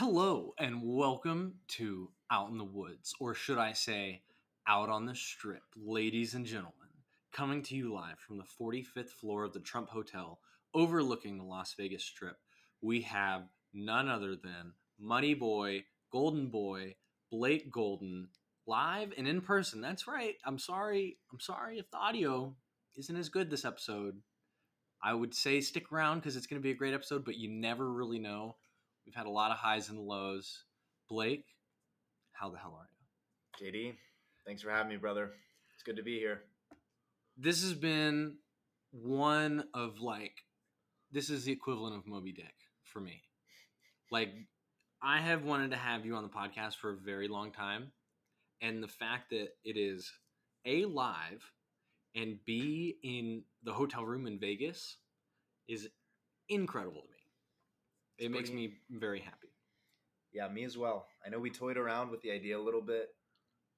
Hello, and welcome to Out in the Woods, or should I say, Out on the Strip, ladies and gentlemen. Coming to you live from the 45th floor of the Trump Hotel, overlooking the Las Vegas Strip, we have none other than Muddy Boy, Golden Boy, Blake Golden, live and in person. That's right. I'm sorry. I'm sorry if the audio isn't as good this episode. I would say stick around because it's going to be a great episode, but you never really know. We've had a lot of highs and lows. Blake, how the hell are you? JD, thanks for having me, brother. It's good to be here. This has been one of like, this is the equivalent of Moby Dick for me. Like, I have wanted to have you on the podcast for a very long time. And the fact that it is A, live, and B, in the hotel room in Vegas is incredible to me. It makes me very happy. Yeah, me as well. I know we toyed around with the idea a little bit,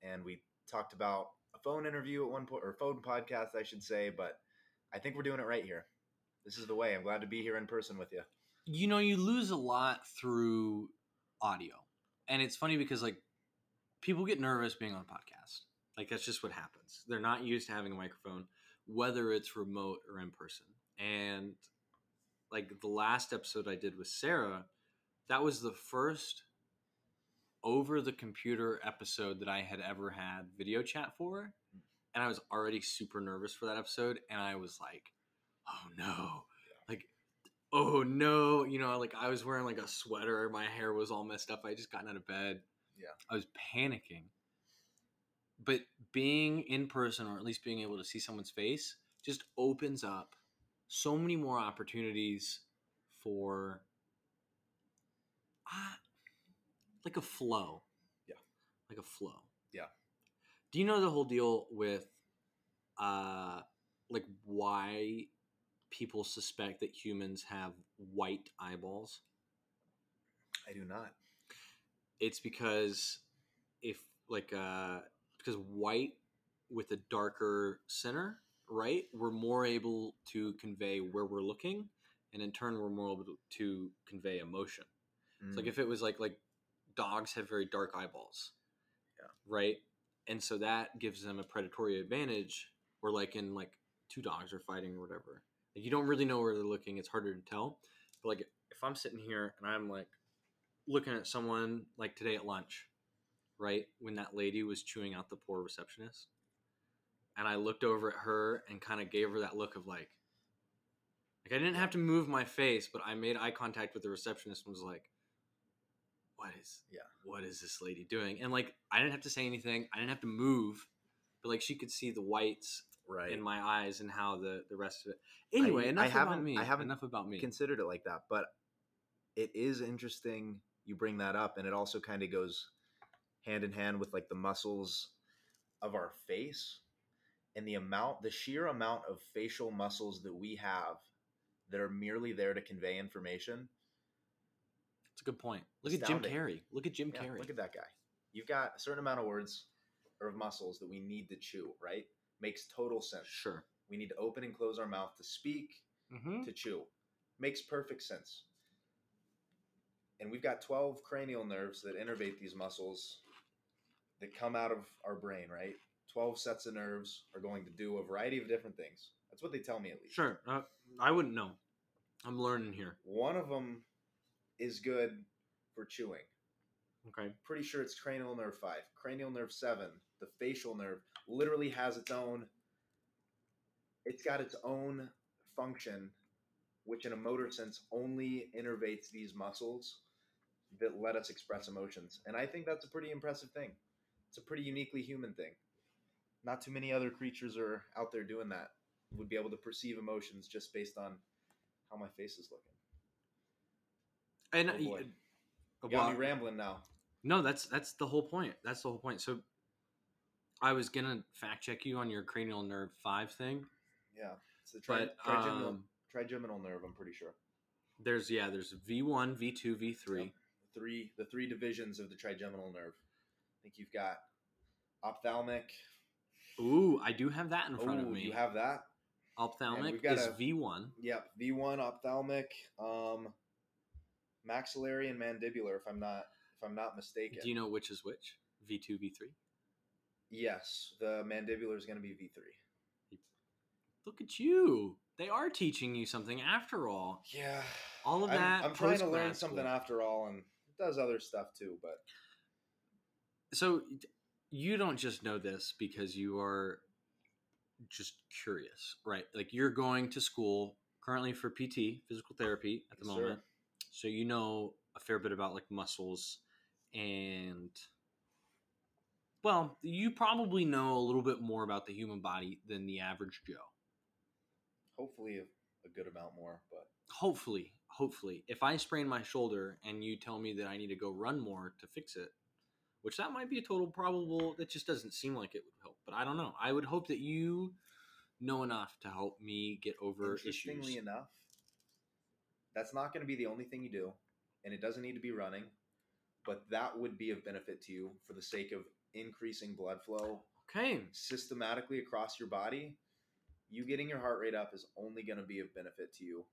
and we talked about a phone interview at one point, or phone podcast, I should say. But I think we're doing it right here. This is the way. I'm glad to be here in person with you. you know you lose a lot through audio and it's funny because like people get nervous being on a podcast like that's just what happens they're not used to having a microphone whether it's remote or in person and like the last episode i did with sarah that was the first over the computer episode that i had ever had video chat for. And i was already super nervous for that episode and i was like oh no. Like oh no. You know like i was wearing like a sweater my hair was all messed up i just gotten out of bed. Yeah. i was panicking. But being in person or at least being able to see someone's face just opens up so many more opportunities for ah, like a flow Yeah. like a flow Yeah. do you know the whole deal with uh like why people suspect that humans have white eyeballs I do not. it's because if like uh because white with a darker center right we're more able to convey where we're looking and in turn we're more able to convey emotion. It's like Mm, if it was like like dogs have very dark eyeballs Yeah. right? And so that gives them a predatory advantage or like in like two dogs are fighting or whatever like you don't really know where they're looking it's harder to tell. But like if i'm sitting here and i'm like looking at someone like today at lunch right when that lady was chewing out the poor receptionist and i looked over at her and kind of gave her that look of like like i didn't have to move my face but i made eye contact with the receptionist and was like what is Yeah. what is this lady doing and like i didn't have to say anything i didn't have to move but like she could see the whites right. in my eyes and how the the rest of it anyway I enough about haven't- me I haven't enough about me considered it like that, but it is interesting you bring that up, and it also kind of goes hand in hand with like the muscles of our face and the amount, the sheer amount of facial muscles that we have that are merely there to convey information. it's a good point look at jim carrey look at jim Yeah, carrey look at that guy. You've got a certain amount of words or of muscles that we need to chew, right? Makes total sense. sure We need to open and close our mouth to speak, mm-hmm. to chew. Makes perfect sense. And we've got 12 cranial nerves that innervate these muscles that come out of our brain, right? 12 sets of nerves are going to do a variety of different things. That's what they tell me at least. sure uh, i wouldn't know i'm learning here One of them is good for chewing. okay Pretty sure it's cranial nerve 5. Cranial nerve 7, the facial nerve, literally has its own it's got its own function which in a motor sense only innervates these muscles that let us express emotions. And I think that's a pretty impressive thing. It's a pretty uniquely human thing. Not too many other creatures are out there doing that. Would be able to perceive emotions just based on how my face is looking. and Oh, boy. uh, You got well, me rambling now. no that's that's the whole point that's the whole point so i was gonna fact check you on your cranial nerve 5 thing Yeah, it's the tri- but trigeminal, um, trigeminal nerve. I'm pretty sure. there's yeah there's v1 v2 V three. Yep. Three the three divisions of the trigeminal nerve. I think you've got ophthalmic. Ooh i do have that in front of Oh, me you have that. Ophthalmic is a- v1 Yep, V1 ophthalmic. Um, maxillary and mandibular, if I'm not if I'm not mistaken. Do you know which is which? V two, V three. Yes, the mandibular is going to be V three. Look at you. They are teaching you something after all. Yeah, All of I'm, that. I'm trying to learn something after all, and it does other stuff too. But So you don't just know this because you are just curious, right? Like you're going to school currently for PT, physical therapy at the Yes, sir. moment. So you know a fair bit about like muscles and well, you probably know a little bit more about the human body than the average Joe. hopefully a, a good amount more. But Hopefully, hopefully. If I sprain my shoulder and you tell me that I need to go run more to fix it, which that might be a total probable that just doesn't seem like it would help, but I don't know. I would hope that you know enough to help me get over interestingly issues. enough, that's not going to be the only thing you do, and it doesn't need to be running. But that would be of benefit to you for the sake of increasing blood flow Okay. systematically across your body, you getting your heart rate up is only going to be of benefit to you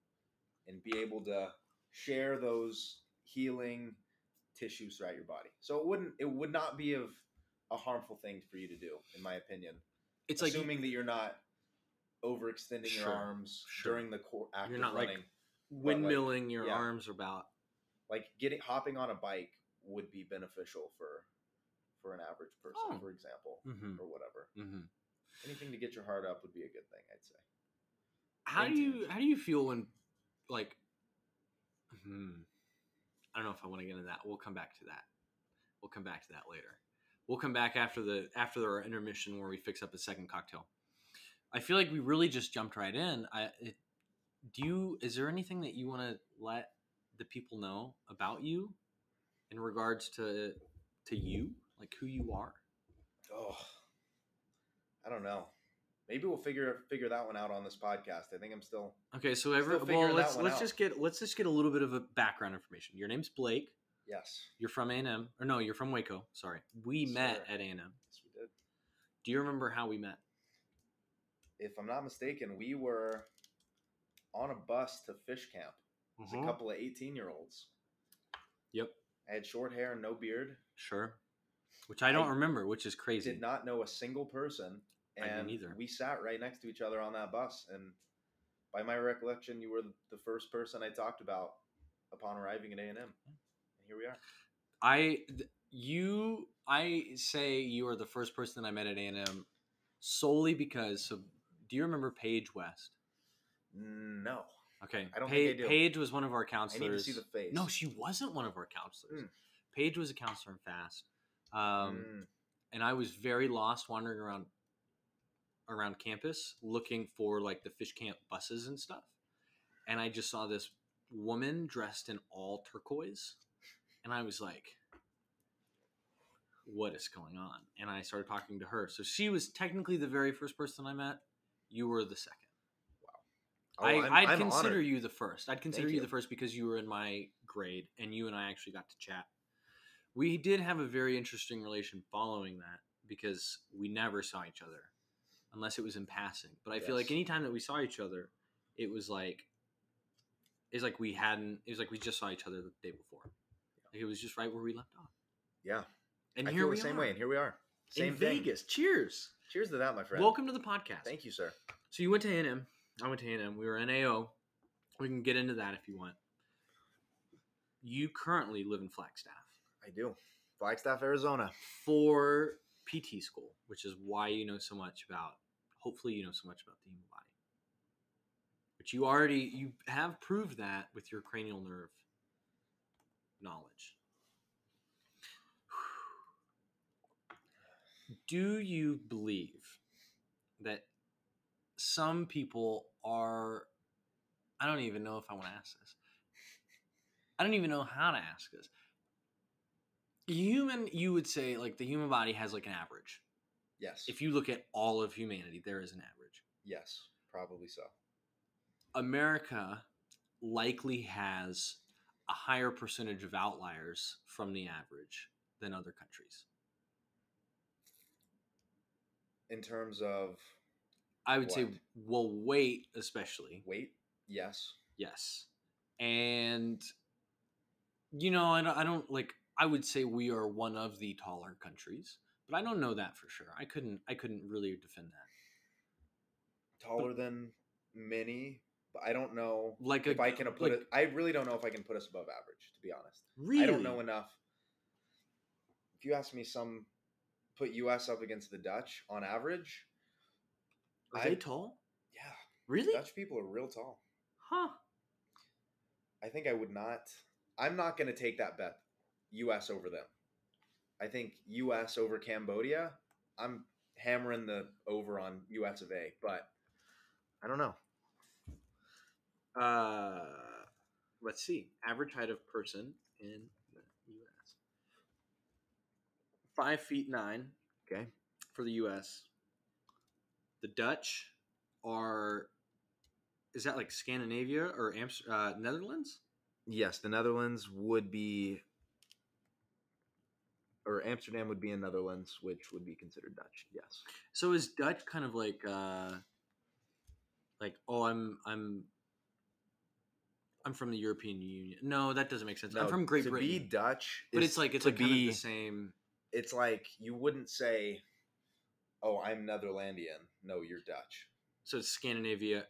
and be able to share those healing tissues throughout your body. So it wouldn't it would not be of a harmful thing for you to do in my opinion. It's like assuming that you're not overextending Sure, your arms sure. during the core act You're not, like, running. windmilling your yeah. arms about. like getting hopping on a bike would be beneficial for for an average person, Oh. for example, Mhm. or whatever. hmm Anything to get your heart up would be a good thing, I'd say. How do you how do you feel when like hmm, I don't know if I want to get into that. We'll come back to that. We'll come back to that later. We'll come back after the after our intermission where we fix up the second cocktail. I feel like we really just jumped right in. I it, do you is there anything that you want to let the people know about you in regards to to you, like who you are? Oh, I don't know. Maybe we'll figure figure that one out on this podcast. I think I'm still Okay, so every well, let's let's out. just get let's just get a little bit of a background information. Your name's Blake. yes. You're from A&M, or no, you're from Waco. Sorry, we Yes, met sir. at A&M. Yes, we did. Do you remember how we met? If I'm not mistaken, we were on a bus to fish camp. It was a mm-hmm. couple of 18 year olds. Yep, I had short hair and no beard. sure. Which I don't I remember, which is crazy. Did not know a single person. And either. we sat right next to each other on that bus. And by my recollection, you were the first person I talked about upon arriving at A&M. And here we are. I you I say you are the first person I met at A&M solely because. So, do you remember Paige West? No. Okay, I don't Pa- think I do. Paige was one of our counselors I need to see the face. No, she wasn't one of our counselors. Hmm. Paige was a counselor in Fast. Um, Mm. and I was very lost wandering around around campus looking for like the fish camp buses and stuff. And I just saw this woman dressed in all turquoise, and I was like, "What is going on?" And I started talking to her. So she was technically the very first person I met. You were the second. Oh, I, I'm consider honored. you the first. I'd consider you you. the first because you were in my grade and you and I actually got to chat. We did have a very interesting relation following that because we never saw each other unless it was in passing. But I feel like Yes. anytime that we saw each other, it was like it's like we hadn't it was like we just saw each other the day before. Like it was just right where we left off. Yeah. And I here feel we the same are way, and here we are. Same in thing. Vegas. Cheers. Cheers to that, my friend. Welcome to the podcast. Thank you, sir. So you went to A&M. I went to A&M. We were NAO. We can get into that if you want. You currently live in Flagstaff I do. Flagstaff, Arizona. for PT school, which is why you know so much about. Hopefully, you know so much about the human body. But you already you have proved that with your cranial nerve knowledge. Do you believe that some people are I don't even know if I want to ask this. I don't even know how to ask this. Human, you would say like the human body has like an average. Yes. If you look at all of humanity, there is an average. yes, probably so. America likely has a higher percentage of outliers from the average than other countries. In terms of I would say, well, weight especially. weight, yes. Yes. And You know, I don't, I don't like. I would say we are one of the taller countries, but I don't know that for sure. I couldn't. I couldn't really defend that. Taller than many, but I don't know Like if a, I can put like, it. I really don't know if I can put us above average. To be honest, Really, I don't know enough. If you ask me, some put U.S. up against the Dutch on average. Are I- they tall? Yeah, Really? Dutch people are real tall. Huh? I think I would not. I'm not going to take that bet. U.S. over them. I think U.S. over Cambodia. I'm hammering the over on U.S. of A, but I don't know. Uh, let's see. Average height of person in the U.S. Five feet nine Okay. for the U.S. The Dutch are. Is that like Scandinavia or Amst- uh, Netherlands? Yes, the Netherlands would be, or Amsterdam would be in Netherlands, which would be considered Dutch. Yes. So is Dutch kind of like uh like oh I'm I'm I'm from the European Union. No, that doesn't make sense. I'm from Great to Britain. be Dutch, but is it's like it's to like kind be. of the same. It's like you wouldn't say, "Oh, I'm Netherlandian." No, you're Dutch. So it's Scandinavia,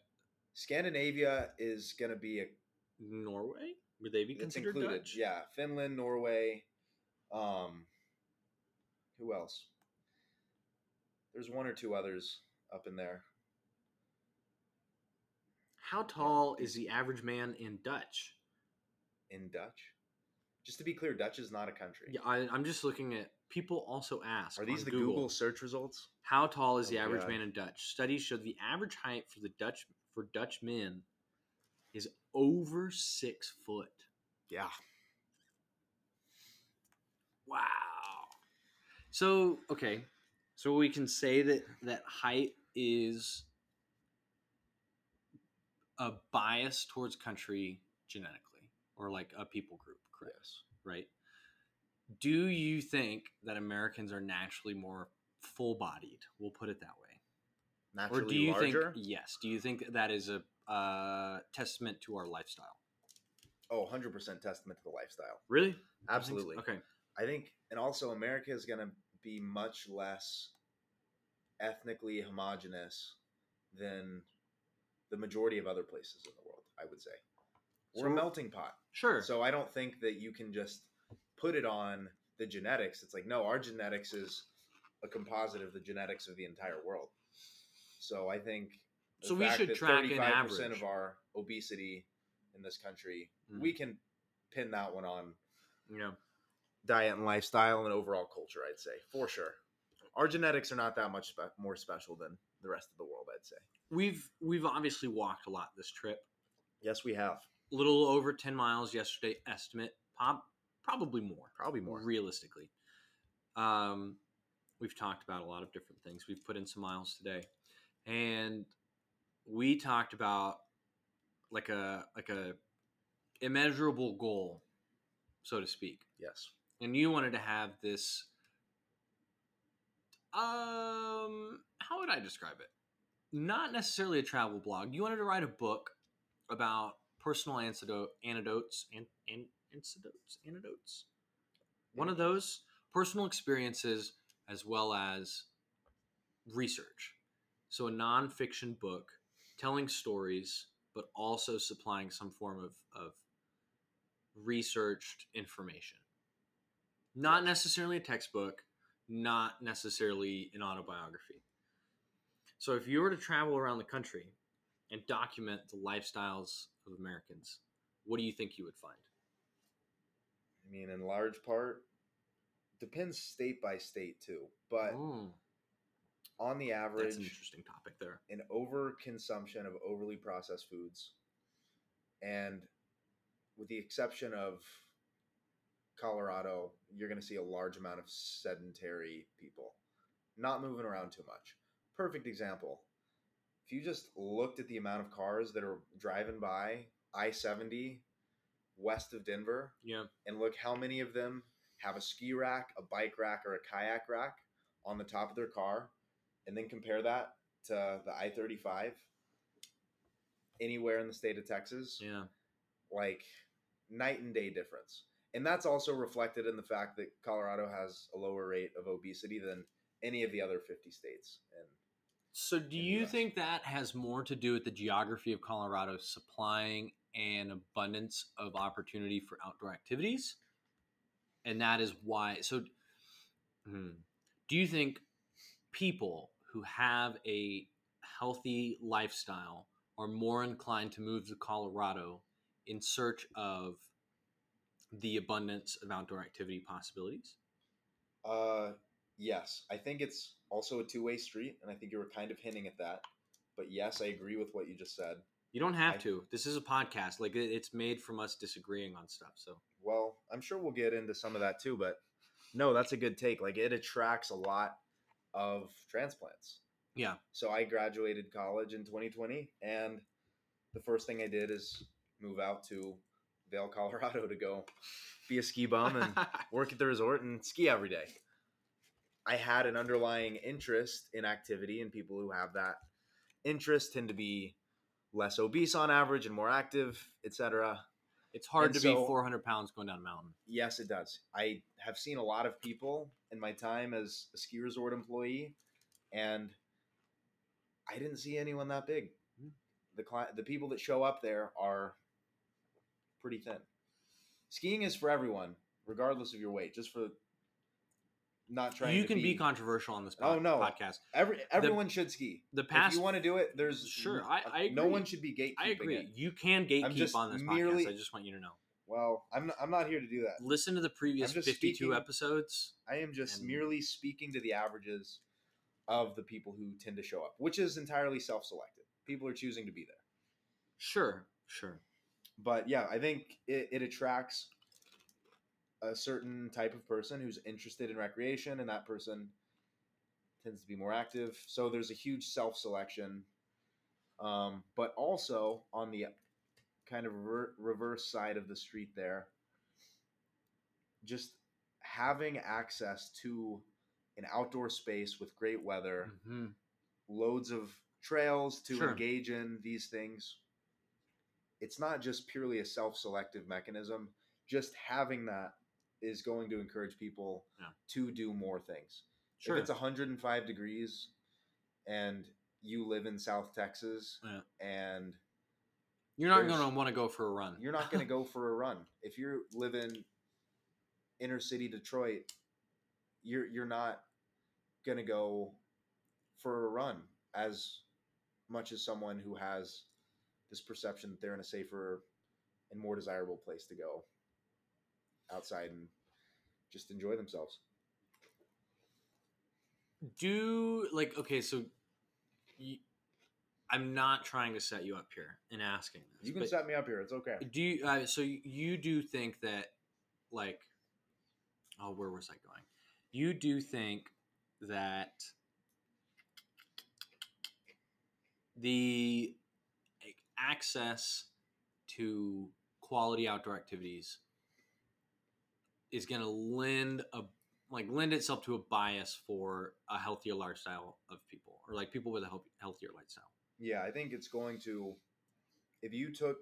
Scandinavia is going to be a Norway. Would they be It's considered included. Dutch? Yeah, Finland, Norway. Um, who else? There's one or two others up in there. How tall is the average man in Dutch? In Dutch, just to be clear, Dutch is not a country. Yeah, I, I'm just looking at. People also ask. Are these the Google. search results? How tall is Oh the average God. man in Dutch? Studies show the average height for the Dutch for Dutch men is over six foot. Yeah. Wow. So okay, so we can say that that height is a bias towards country genetically, or like a people group, correct? Yes. Right. Do you think that Americans are naturally more full-bodied? We'll put it that way. Naturally or do you larger. think yes? Do you think that is a uh, testament to our lifestyle? Oh, 100% testament to the lifestyle. Really? Absolutely. Okay. I think, and also America is going to be much less ethnically homogenous than the majority of other places in the world. I would say we're So- a melting pot. Sure. So I don't think that you can just put it on the genetics. It's like no, our genetics is a composite of the genetics of the entire world. So I think So we should track an 35% average. of our obesity in this country, Mhm. we can pin that one on yeah. Diet and lifestyle and overall culture. I'd say for sure. Our genetics are not that much spe- more special than the rest of the world. I'd say. We've we've obviously walked a lot this trip. Yes, we have. A little over 10 miles yesterday estimate pop probably more Probably more. realistically um we've talked about a lot of different things we've put in some miles today and we talked about like a like a immeasurable goal so to speak Yes. And you wanted to have this um how would i describe it? Not necessarily a travel blog. You wanted to write a book about personal antidote antidotes and and antidotes antidotes? One of those? Personal experiences as well as research. So a nonfiction book telling stories but also supplying some form of, of researched information not necessarily a textbook, not necessarily an autobiography. So if you were to travel around the country and document the lifestyles of Americans, what do you think you would find? I mean, in large part, depends state by state too. But Mm, on the average, that's an interesting topic there. an overconsumption of overly processed foods, and with the exception of Colorado, you're going to see a large amount of sedentary people, not moving around too much. Perfect example. If you just looked at the amount of cars that are driving by I 70 west of Denver, Yeah. and look how many of them have a ski rack, a bike rack, or a kayak rack on the top of their car, and then compare that to the I 35 anywhere in the state of Texas, Yeah. like night and day difference. And that's also reflected in the fact that Colorado has a lower rate of obesity than any of the other 50 states. And So, do you US. think that has more to do with the geography of Colorado supplying an abundance of opportunity for outdoor activities? And that is why. So, hmm, do you think people who have a healthy lifestyle are more inclined to move to Colorado in search of the abundance of outdoor activity possibilities? uh, yes, I think it's also a two way street, and I think you were kind of hinting at that. But yes, I agree with what you just said. You don't have I- to. This is a podcast. Like it's made from us disagreeing on stuff. So Well, I'm sure we'll get into some of that too, but no, that's a good take. Like it attracts a lot of transplants. yeah, So I graduated college in 2020, and the first thing I did is move out to Vail, Colorado to go be a ski bum and work at the resort and ski every day. I had an underlying interest in activity, and people who have that interest tend to be less obese on average and more active, etc. it's hard And to so- be 400 pounds going down a mountain. Yes, it does. I have seen a lot of people in my time as a ski resort employee, and I didn't see anyone that big. Hmm. The cli- the people that show up there are pretty thin. Skiing is for everyone, regardless of your weight. Just for not trying. You can be, be controversial on this Oh, no. podcast. Every everyone should ski. The If past, you want to do it, there's Sure, I- I no one should be gatekeeping. I agree. It. You can gatekeep on this merely- podcast. I just want you to know. Well, I'm not, I'm not here to do that. Listen to the previous 52 speaking- episodes. I am just And- merely speaking to the averages of the people who tend to show up, which is entirely self-selected. People are choosing to be there. Sure, sure. But yeah, I think it, it attracts a certain type of person who's interested in recreation, and that person tends to be more active. So there's a huge self-selection. Um, but also on the kind of rever- reverse side of the street there, just having access to an outdoor space with great weather, hmm loads of trails to Sure. engage in these things. It's not just purely a self-selective mechanism. Just having that is going to encourage people Yeah. to do more things. Sure. If it's 105 degrees and you live in South Texas Yeah. and You're not going to want to go for a run. you're not going to go for a run. If you live in inner city Detroit, you're you're not going to go for a run as much as someone who has this perception that they're in a safer and more desirable place to go outside and just enjoy themselves. do like okay so you, i'm not trying to set you up here in asking this You can set me up here. It's okay. do you uh, so you- do think that like oh where was i going you do think that the access to quality outdoor activities is going to lend a like lend itself to a bias for a healthier lifestyle of people or like people with a healthier lifestyle Yeah, I think it's going to. If you took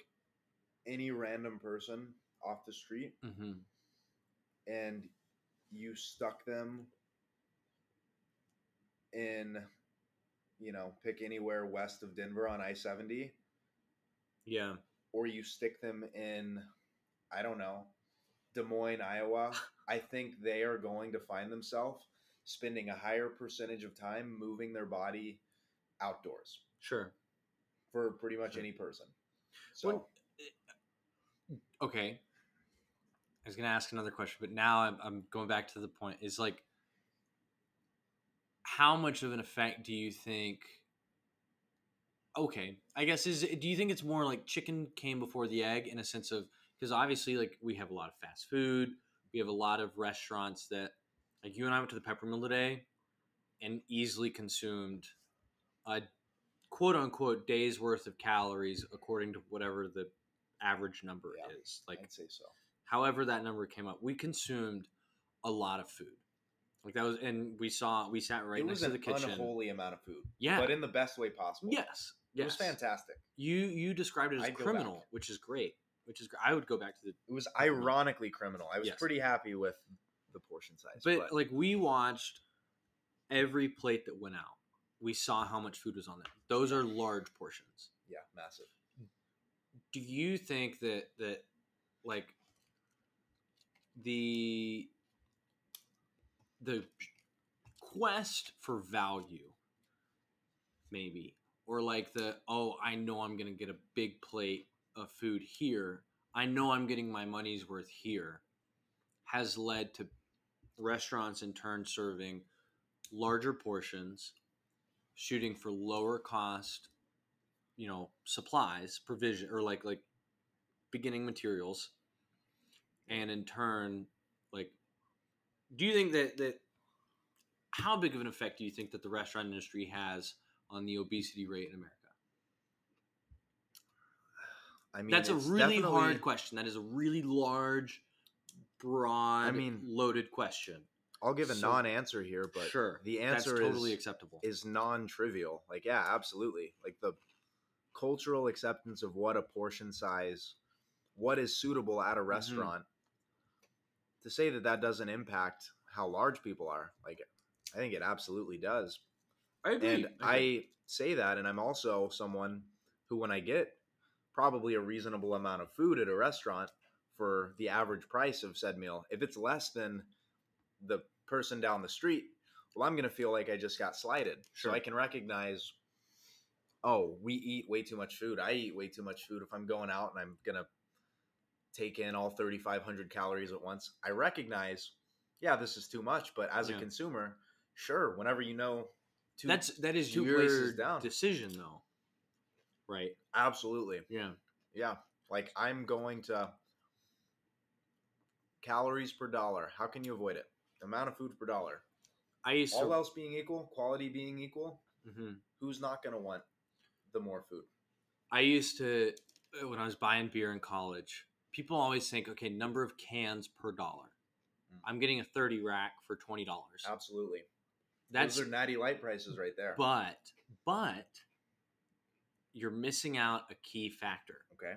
any random person off the street mm-hmm. and you stuck them in, you know, pick anywhere west of Denver on I 70, yeah or you stick them in, I don't know, Des Moines, Iowa, I think they are going to find themselves spending a higher percentage of time moving their body outdoors sure for pretty much Sure. any person. So. When- eh, okay i was going to ask another question but now I'm, I'm going back to the point is like how much of an effect do you think okay i guess is do you think it's more like chicken came before the egg in a sense of because obviously like we have a lot of fast food we have a lot of restaurants that like you and i went to the Peppermill today and easily consumed a quote unquote day's worth of calories according to whatever the average number Yeah. is like I'd say so. however that number came up we consumed a lot of food like that was and we saw we sat right it next was to an the kitchen unholy amount of food, yeah but in the best way possible. yes it was fantastic. you you described it as I'd criminal which is great which is great. I would go back to the It was ironically criminal. I was Yes. pretty happy with the portion size. but, like we watched every plate that went out. We saw how much food was on there. Those are large portions. yeah, massive. Do you think that that like the the quest for value maybe or like the oh I know I'm to get a big plate of food here. I know I'm getting my money's worth here has led to restaurants in turn serving larger portions, shooting for lower cost, you know, supplies, provision or like like beginning materials and in turn like do you think that that how big of an effect do you think that the restaurant industry has on the obesity rate in America? I mean, That's a really hard question. That is a really large, broad, I mean- loaded question. I'll give a So- non-answer here, but sure, the that's answer totally is acceptable. is non-trivial. Like, yeah, absolutely. Like the cultural acceptance of what a portion size, what is suitable at a Mm-hmm. restaurant. To say that that doesn't impact how large people are, like, I think it absolutely does. I agree. And agree. I say that, and I'm also someone who, when I get probably a reasonable amount of food at a restaurant for the average price of said meal, if it's less than the person down the street, well, I'm going to feel like I just got slighted. Sure. So I can recognize, oh, we eat way too much food. I eat way too much food if I'm going out and I'm going to take in all 3,500 calories at once. I recognize, yeah, this is too much. But as Yeah. a consumer, sure, whenever you know, two, that's that is two your places down. decision, though, right? absolutely. Yeah, Yeah. Like I'm going to calories per dollar. How can you avoid it? Amount of food per dollar. I used to. All else being equal, quality being equal, Mhm. who's not going to want the more food? I used to uh, when I was buying beer in college. People always think, okay, number of cans per dollar. Mm. I'm getting a thirty rack for twenty dollars. Absolutely. That's Those are natty light prices right there. but but you're missing out a key factor: okay.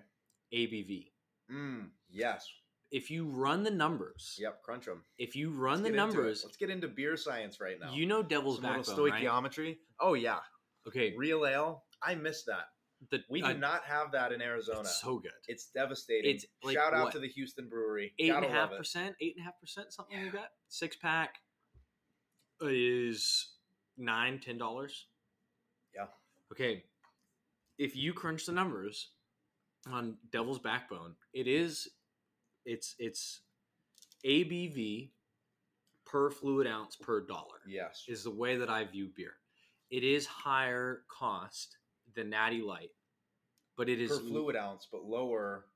ABV. Mm, yes. If you run the numbers, Yep. Crunch them. if you run the numbers, Let's get into beer science right now. you know Devil's Some Backbone, right? stoichiometry. Oh yeah. Okay, Real ale. I miss that. the, We uh, do not have that in Arizona. So good. It's devastating. It's like Shout out what? to the Houston Brewery. Eight and a half percent, eight and a half percent, something like Yeah. that. Six pack is nine, ten dollars. Yeah. Okay. If you crunch the numbers on Devil's Backbone, it is it's it's ABV per fluid ounce per dollar Yes. is the way that I view beer. It is higher cost than Natty Light, but it is per fluid ounce, but lower.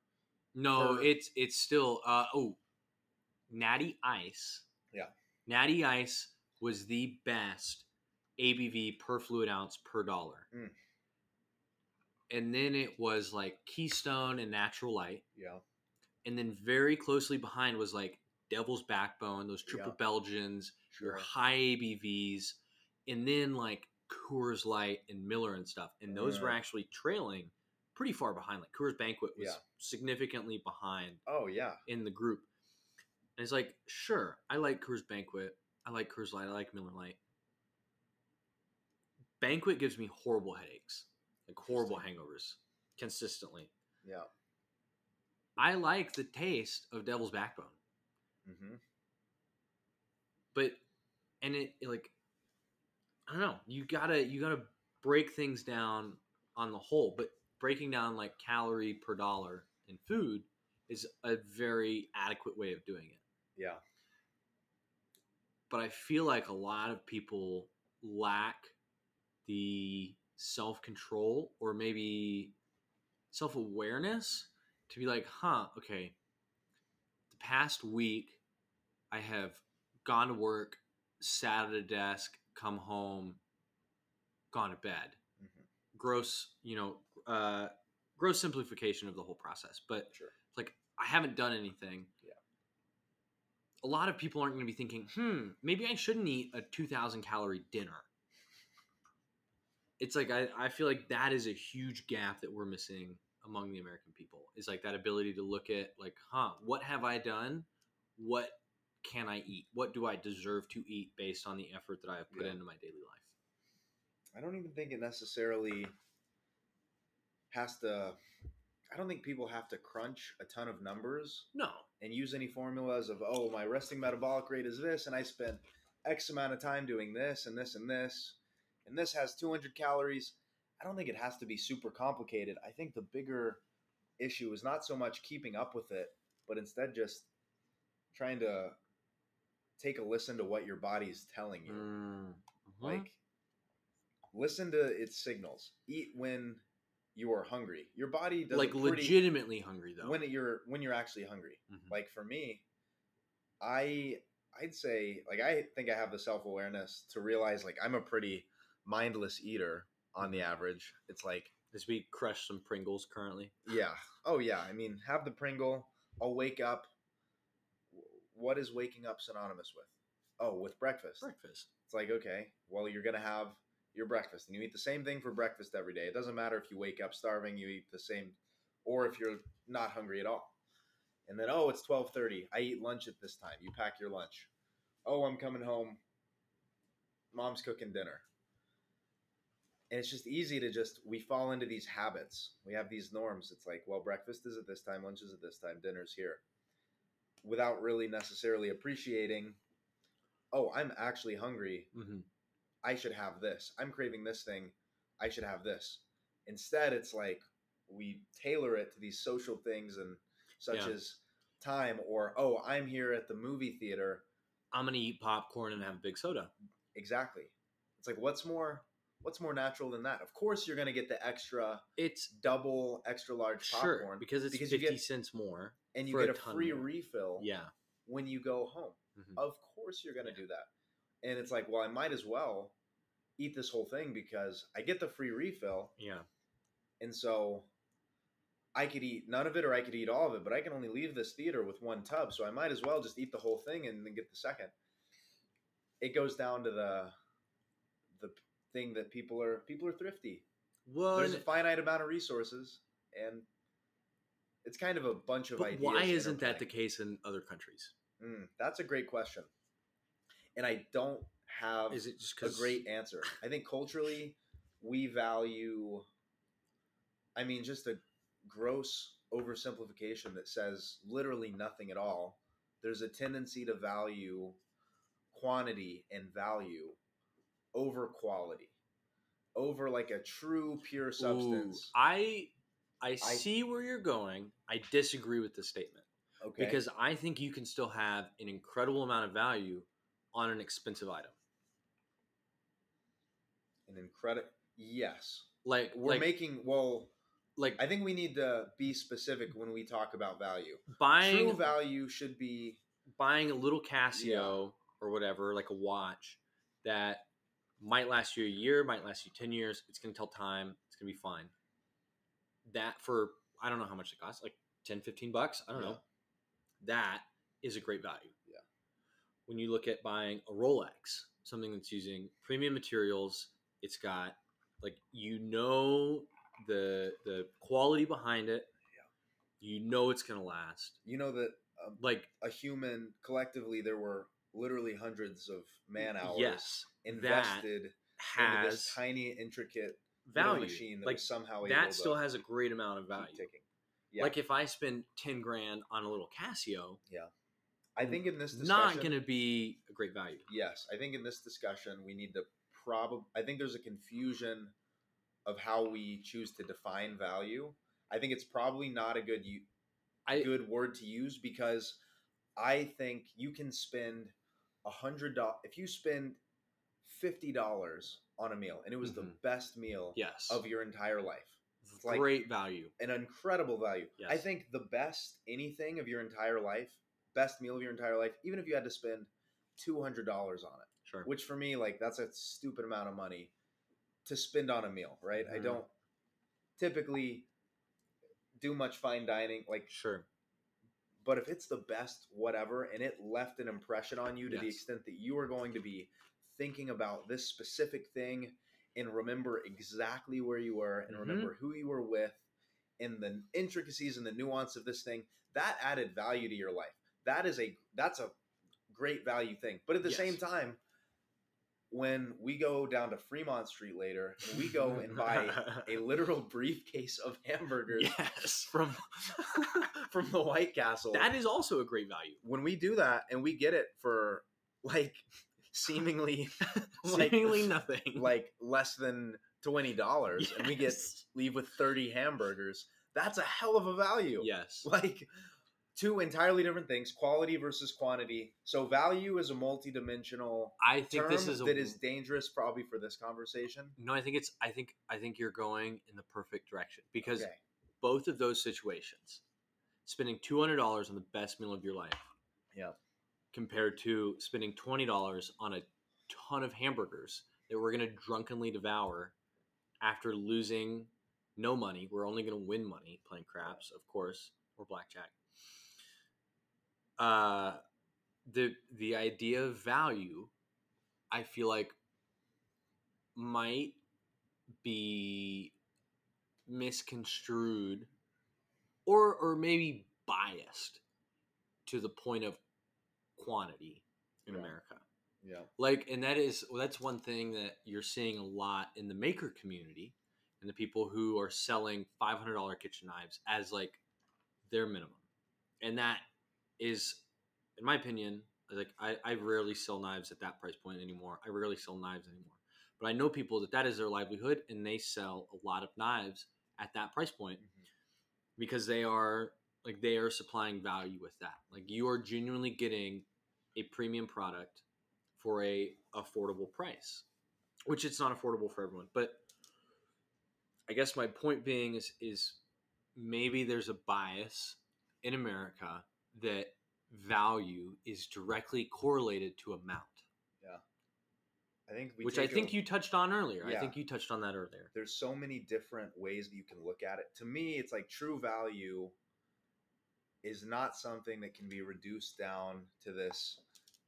No, per- it's it's still uh oh, Natty Ice. Yeah. Natty Ice was the best ABV per fluid ounce per dollar. Mm. And then it was like Keystone and Natural Light, Yeah. and then very closely behind was like Devil's Backbone, those triple Yeah. Belgians, your high ABVs, and then like Coors Light and Miller and stuff. And those were Uh. actually trailing pretty far behind. Like Coors Banquet was Yeah. significantly behind Oh yeah. in the group. And it's like, sure, I like Coors Banquet. I like Coors Light. I like Miller Lite. Banquet gives me horrible headaches, like horrible hangovers consistently. Yeah. I like the taste of Devil's Backbone, Mm-hmm. but and it, it, like I don't know. You gotta you gotta break things down on the whole, but breaking down like calorie per dollar in food is a very adequate way of doing it. Yeah. But I feel like a lot of people lack the self control or maybe self awareness to be like, huh, okay, the past week I have gone to work, sat at a desk, come home, gone to bed. Mhm. Gross, you know, uh, gross simplification of the whole process. But Sure. like, I haven't done anything. A lot of people aren't going to be thinking, hmm, maybe I shouldn't eat a 2,000 calorie dinner. It's like, I, I feel like that is a huge gap that we're missing among the American people is like that ability to look at like, huh, what have I done? What can I eat? What do I deserve to eat based on the effort that I have put Yeah. into my daily life? I don't even think it necessarily has to. I don't think people have to crunch a ton of numbers No. And use any formulas of oh my resting metabolic rate is this and I spent X amount of time doing this and this and this and this has 200 calories. I don't think it has to be super complicated. I think the bigger issue is not so much keeping up with it, but instead just trying to take a listen to what your body's telling you. Mm, mhm. Like, listen to its signals. Eat when you are hungry. Your body does like pretty, legitimately hungry though. when you're when you're actually hungry. Mhm. Like for me, I I'd say like I think I have the self awareness to realize like I'm a pretty mindless eater on the average. It's like As we crush some Pringles currently. yeah, oh yeah. I mean, have the Pringle. I'll wake up. What is waking up synonymous with? Oh, with breakfast. Breakfast. It's like, okay, well, you're going to have your breakfast and you eat the same thing for breakfast every day. It doesn't matter if you wake up starving, you eat the same or if you're not hungry at all. And then, oh, it's 12:30. I eat lunch at this time. You pack your lunch. Oh, I'm coming home. Mom's cooking dinner. And it's just easy to just we fall into these habits. We have these norms. It's like, well, breakfast is at this time, lunch is at this time, dinner's here. Without really necessarily appreciating, oh, I'm actually hungry. hmm I should have this. I'm craving this thing. I should have this. Instead, it's like we tailor it to these social things and such Yeah. as time or oh, I'm here at the movie theater. I'm gonna eat popcorn and have a big soda. Exactly. It's like what's more what's more natural than that? Of course you're going to get the extra It's double extra large sure popcorn because it's because fifty get- cents more. and you for a get a free more. refill Yeah. when you go home. Mhm. Of course you're going to Yeah. do that. And it's like, well, I might as well eat this whole thing because I get the free refill Yeah. And so I could eat none of it or I could eat all of it, but I can only leave this theater with one tub, so I might as well just eat the whole thing and then get the second. It goes down to the the thing that people are people are thrifty. Well, There's a finite amount of resources and it's kind of a bunch of but ideas. why isn't that the case in other countries? Mm, that's a great question. And I don't have Is it just a great answer. I think culturally, we value. I mean, just a gross oversimplification that says literally nothing at all. There's a tendency to value quantity and value over quality, over like a true pure substance. I I see where you're going. I disagree with the statement okay, because I think you can still have an incredible amount of value on an expensive item. an incredible. Yes, Like we're like making. Well, like I think we need to be specific when we talk about value. buying True value should be buying a little Casio or whatever, like a watch that might last you a year, might last you 10 years. It's going to tell time. It's going to be fine. That for, I don't know how much it costs, like 10, 15 bucks. I don't Yeah. know. That is a great value. Yeah. When you look at buying a Rolex, something that's using premium materials, it's got like, you know, the, the quality behind it. Yeah. You know it's going to last. you know that um, Like, a human collectively there were literally hundreds of man hours yes, invested into has this tiny intricate value. machine that like somehow that still has a great amount of value. ticking. Yeah, Like if I spend ten grand on a little Casio, I think in this discussion, not going to be a great value. yes, I think in this discussion we need to probably. I think there's a confusion of how we choose to define value. I think it's probably not a good u- I good word to use because I think you can spend a hundred dollars if you spend fifty dollars on a meal and it was the Mhm. best meal yes, of your entire life. It's like great value. an incredible value. Yes. I think the best anything of your entire life, best meal of your entire life, even if you had to spend two hundred dollars on it, Sure. which for me like that's a stupid amount of money to spend on a meal, right? I Mhm. don't typically do much fine dining like Sure. but if it's the best whatever and it left an impression on you to the extent that you are going to be thinking about this specific thing and remember exactly where you were and Mhm. remember who you were with in the intricacies and the nuance of this thing, that added value to your life. That is a that's a great value thing. But at the Yes. same time, when we go down to Fremont Street later and we go and buy a literal briefcase of hamburgers yes. from from the White Castle, That is also a great value. when we do that and we get it for like seemingly like, Seemingly nothing. like less than twenty dollars, and we get leave with thirty hamburgers, that's a hell of a value. yes. Like two entirely different things, quality versus quantity. So value is a multi-dimensional I think this is a that is dangerous probably for this conversation. no. I think it's. I think. I think you're going in the perfect direction because Okay. both of those situations, spending two hundred dollars on the best meal of your life, Yeah. compared to spending twenty dollars on a ton of hamburgers that we're going to drunkenly devour after losing no money. We're only going to win money playing craps, of course, or blackjack. Uh, the the idea of value, I feel like, might be misconstrued, or or maybe biased to the point of quantity in Yeah. America Yeah. like and that is well, that's one thing that you're seeing a lot in the maker community and the people who are selling $500 kitchen knives as like their minimum and that is in my opinion like I, I rarely sell knives at that price point anymore. I rarely sell knives anymore. But i know people that that is their livelihood and they sell a lot of knives at that price point mm-hmm. because they are like they are supplying value with that. Like you are genuinely getting a premium product for a affordable price which it's not affordable for everyone. But i guess my point being is is maybe there's a bias in america that value is directly correlated to amount Yeah. I think we which i take a- think you touched on earlier i think you touched on that earlier there's so many different ways that you can look at it. To me, it's like true value is not something that can be reduced down to this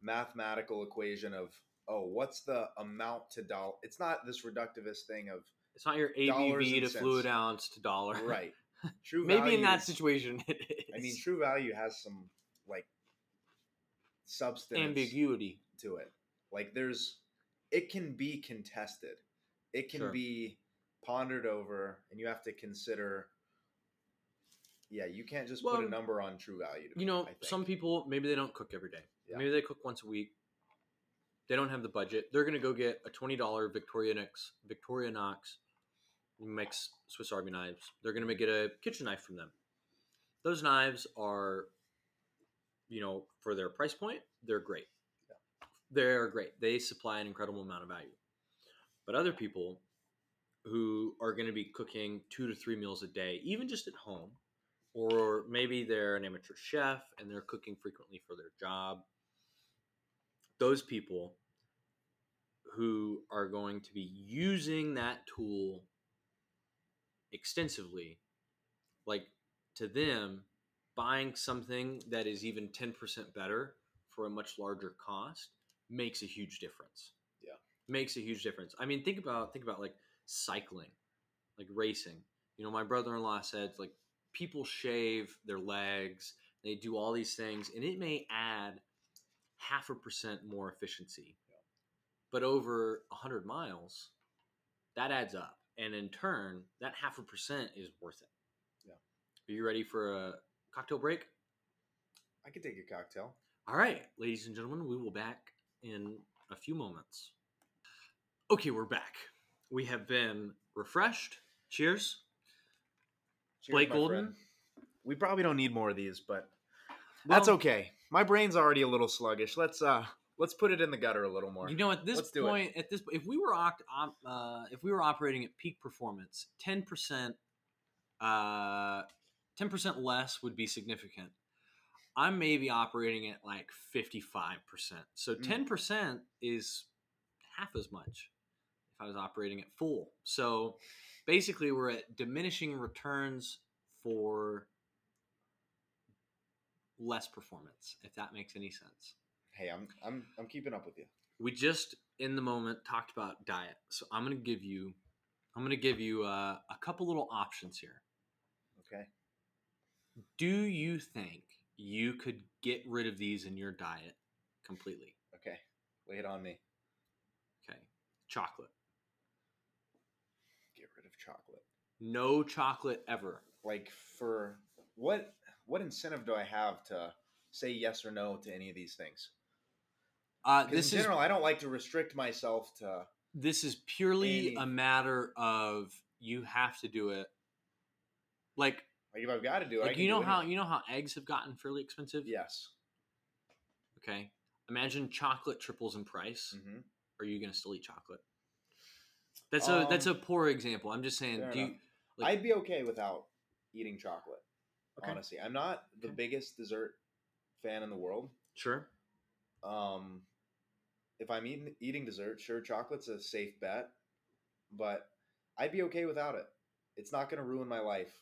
mathematical equation of oh, what's the amount to dollar? It's not this reductivist thing of it's not your abv to cents. fluid ounce to dollar right. True maybe in that is- situation it is I mean, true value has some like substance ambiguity to it. Like there's it can be contested. It can Sure. be pondered over and you have to consider yeah, you can't just put a number on true value. to you me, know some people maybe they don't cook every day Yeah. maybe they cook once a week they don't have the budget they're going to go get a $20 victorinox victoria knox makes swiss army knives they're going to make get a kitchen knife from them those knives are you know for their price point they're great Yeah. they're great they supply an incredible amount of value but other people who are going to be cooking two to three meals a day even just at home or maybe they're an amateur chef and they're cooking frequently for their job. Those people who are going to be using that tool extensively, like to them, buying something that is even 10% better for a much larger cost makes a huge difference. Yeah. Makes a huge difference. I mean, think about think about like cycling, like racing. You know, my brother-in-law said like people shave their legs, they do all these things, and it may add half a percent more efficiency. But over a hundred miles, that adds up, and in turn, that half a percent is worth it. Yeah. Are you ready for a cocktail break? I could take a cocktail. All right, ladies and gentlemen, we will back in a few moments. Okay, we're back. We have been refreshed. Cheers. Cheers, Blake Golden? friend. We probably don't need more of these, but that's okay. My brain's already a little sluggish. Let's uh let's put it in the gutter a little more. You know, at this Let's point, at this, if we were oct- op- uh, if we were operating at peak performance, ten percent, uh, ten percent less would be significant. I'm maybe operating at like fifty five percent, so Mm. ten percent is half as much if I was operating at full. So basically, we're at diminishing returns for less performance, if that makes any sense hey, I'm I'm I'm keeping up with you. we just in the moment talked about diet so i'm gonna give you i'm gonna give you uh, a couple little options here Okay. Do you think you could get rid of these in your diet completely? Okay, lay it on me. Okay. Chocolate. Get rid of chocolate. No chocolate ever. Like for what? What incentive do I have to say yes or no to any of these things? Uh, this in is general, I don't like to restrict myself to. this is purely Any- a matter of you have to do it. Like, Like if I've got to do it, like you know how you know how eggs have gotten fairly expensive. Yes. Okay. Imagine chocolate triples in price. hmm Are you gonna still eat chocolate? That's a that's a Um, poor example. I'm just saying. Do you, like- I'd be okay without eating chocolate. Okay. Honestly, I'm not the Okay. biggest dessert fan in the world. sure. Um, if I'm eating eating dessert, sure, chocolate's a safe bet, but I'd be okay without it. It's not going to ruin my life.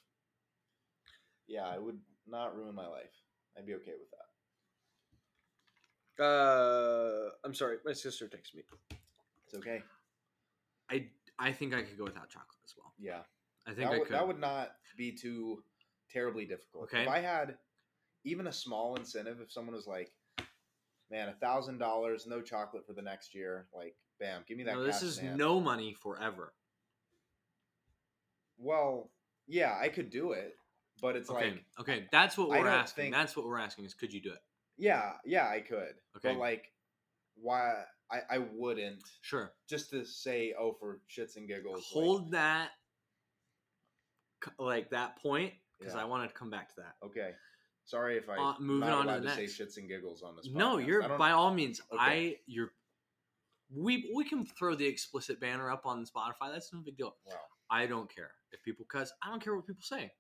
Yeah, it would not ruin my life. I'd be okay with that. Uh, I'm sorry. My sister texted me. It's okay. I I think I could go without chocolate as well. Yeah, I think that I would, could. that would not be too terribly difficult. Okay. If I had even a small incentive, if someone was like, "Man, a thousand dollars, no chocolate for the next year," like, bam, give me that. no, this is no money forever. Well, yeah, I could do it, but it's Okay. like, okay. That's what we're asking. think- That's what we're asking is could you do it? yeah, yeah, I could. Okay. But like, why? I I wouldn't Sure. just to say, oh, for shits and giggles. like, Hold that. Like that point because Yeah. I wanted to come back to that. okay. Sorry if I Uh, moving on to the to, next. say shits and giggles on this. No, you're by all means. Okay. I you're. We we can throw the explicit banner up on Spotify. That's no big deal. Wow. I don't care if people cuss. I don't care what people say.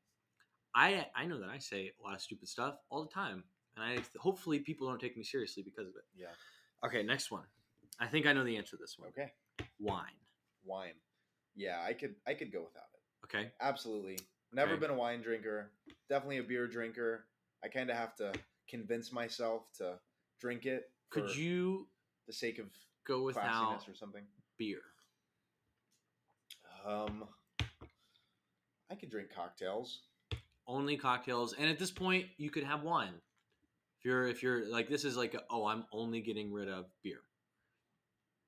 I I know that I say a lot of stupid stuff all the time, and I hopefully people don't take me seriously because of it. Yeah. Okay, next one. I think I know the answer to this one. Okay. Wine. Wine. Yeah, I could I could go without it. Okay. Absolutely. Never Okay. been a wine drinker. Definitely a beer drinker. I kind of have to convince myself to drink it Could you the sake of go without or something. beer? Um, I could drink cocktails. Only cocktails, and at this point, you could have wine. If you're if you're like this is like a, oh I'm only getting rid of beer.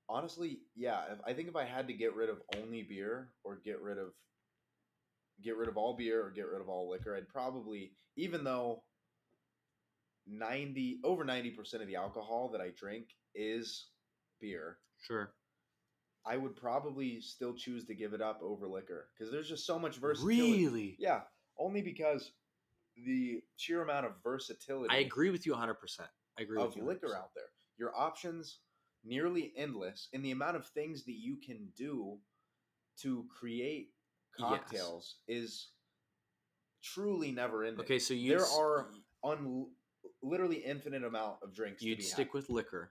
Honestly, yeah. If, I think if I had to get rid of only beer or get rid of get rid of all beer or get rid of all liquor, I'd probably even though ninety over ninety percent of the alcohol that I drink is beer, Sure. I would probably still choose to give it up over liquor because there's just so much versatility. Really? Yeah, only because the sheer amount of versatility. I agree with you 100. percent I agree of with you. liquor 100%. out there. Your options nearly endless in the amount of things that you can do to create Yes. cocktails is truly never ending. Okay, so you there are un- literally infinite amount of drinks. you'd stick had. with liquor.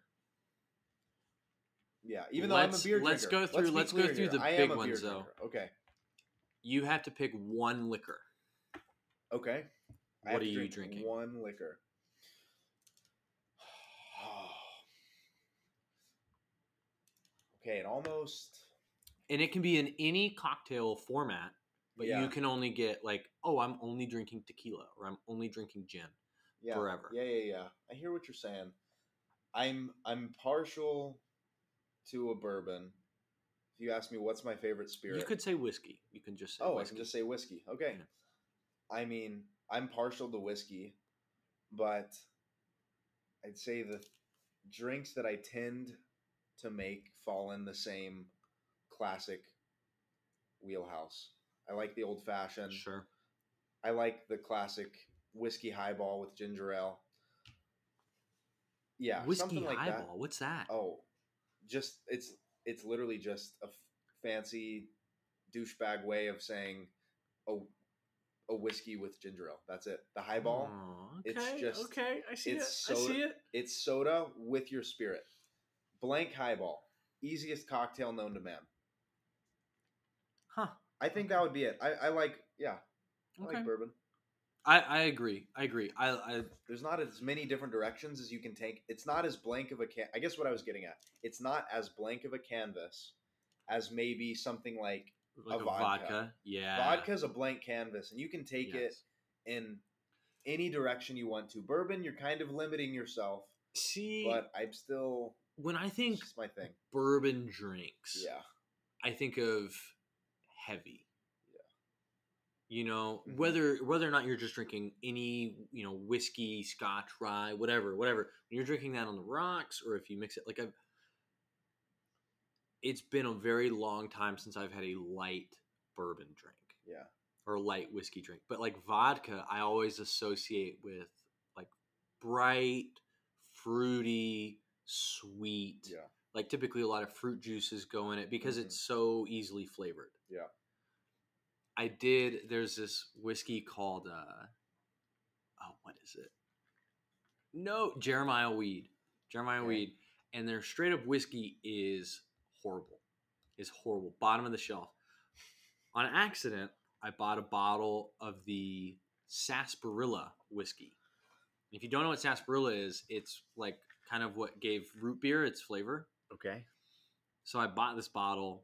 yeah. Even though I'm a Let's- beer drinker, let's go through- be let's go through here. the I big a beer ones, though. Okay. You have to pick one liquor. Okay. I What are you drink drinking? One liquor. okay, it almost. and it can be in any cocktail format but Yeah. you can only get like oh i'm only drinking tequila or i'm only drinking gin yeah, forever. Yeah, yeah, yeah. I hear what you're saying. I'm I'm partial to a bourbon. If you ask me what's my favorite spirit, you could say whiskey you can just say oh, I whiskey. can just say whiskey. Okay. Yeah. I mean, I'm partial to whiskey, but I'd say the drinks that I tend to make fall in the same classic wheelhouse. I like the old fashioned. sure I like the classic whiskey highball with ginger ale. Yeah, whiskey something like highball that. what's that Oh, just it's it's literally just a f- fancy douchebag way of saying a a whiskey with ginger ale. That's it. The highball. Oh, it's just- okay i see it's it i soda- see it It's soda with your spirit. Blank highball. Easiest cocktail known to man. huh I think that would be it. I, I like yeah. I okay like bourbon. I, I agree i agree I, I there's not as many different directions as you can take. It's not as blank of a can. I guess what I was getting at. It's not as blank of a canvas as maybe something like like a, vodka. vodka. yeah vodka's a blank canvas, and you can take Yes. it in any direction you want to. Bourbon, you're kind of limiting yourself, See, but I'm still. when I think my thing. bourbon drinks, Yeah. I think of heavy. You know, Mhm. whether whether or not you're just drinking any, you know, whiskey, scotch, rye, whatever, whatever. When you're drinking that on the rocks or if you mix it like I've it's been a very long time since I've had a light bourbon drink Yeah. or light whiskey drink. But like vodka, I always associate with like bright, fruity, sweet Yeah. like typically a lot of fruit juices go in it because Mhm. it's so easily flavored. Yeah. I did there's this whiskey called uh oh what is it? No, Jeremiah Weed. Jeremiah Okay. Weed. And their straight up whiskey is horrible. Is horrible. Bottom of the shelf. On accident, I bought a bottle of the sarsaparilla whiskey. If you don't know what sarsaparilla is, it's like kind of what gave root beer its flavor. Okay. So I bought this bottle,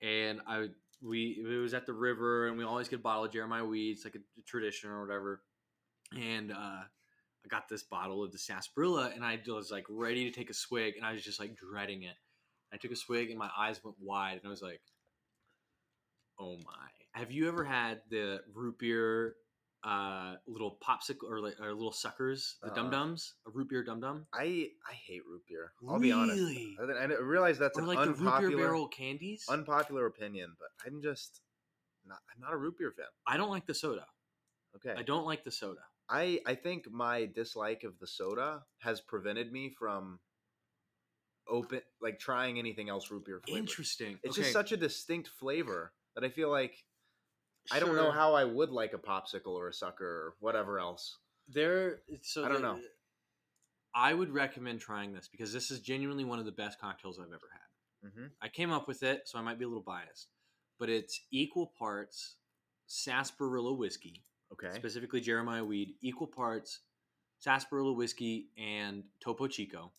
and I we it was at the river, and we always get a bottle of Jeremiah Weeds, like a tradition or whatever. And uh, I got this bottle of the sarsaparilla, and I was like ready to take a swig, and I was just like dreading it. I took a swig, and my eyes went wide, and I was like, "Oh my!" Have you ever had the root beer? Uh, little popsicle or like or little suckers, the Uh-uh. dum dums, a root beer dum dum. I I hate root beer. I'll be honest. Really? I, I realize that's Or an like the root beer unpopular barrel candies. unpopular opinion, but I'm just not. I'm not a root beer fan. I don't like the soda. Okay. I don't like the soda. I I think my dislike of the soda has prevented me from open like trying anything else root beer flavored. Interesting. It's Okay, just such a distinct flavor that I feel like I don't know how I would like a popsicle or a sucker or whatever else. there. So I don't the- know. I would recommend trying this because this is genuinely one of the best cocktails I've ever had. Mm-hmm. I came up with it, so I might be a little biased, but it's equal parts sarsaparilla whiskey, Okay. specifically Jeremiah weed, equal parts sarsaparilla whiskey and Topo Chico.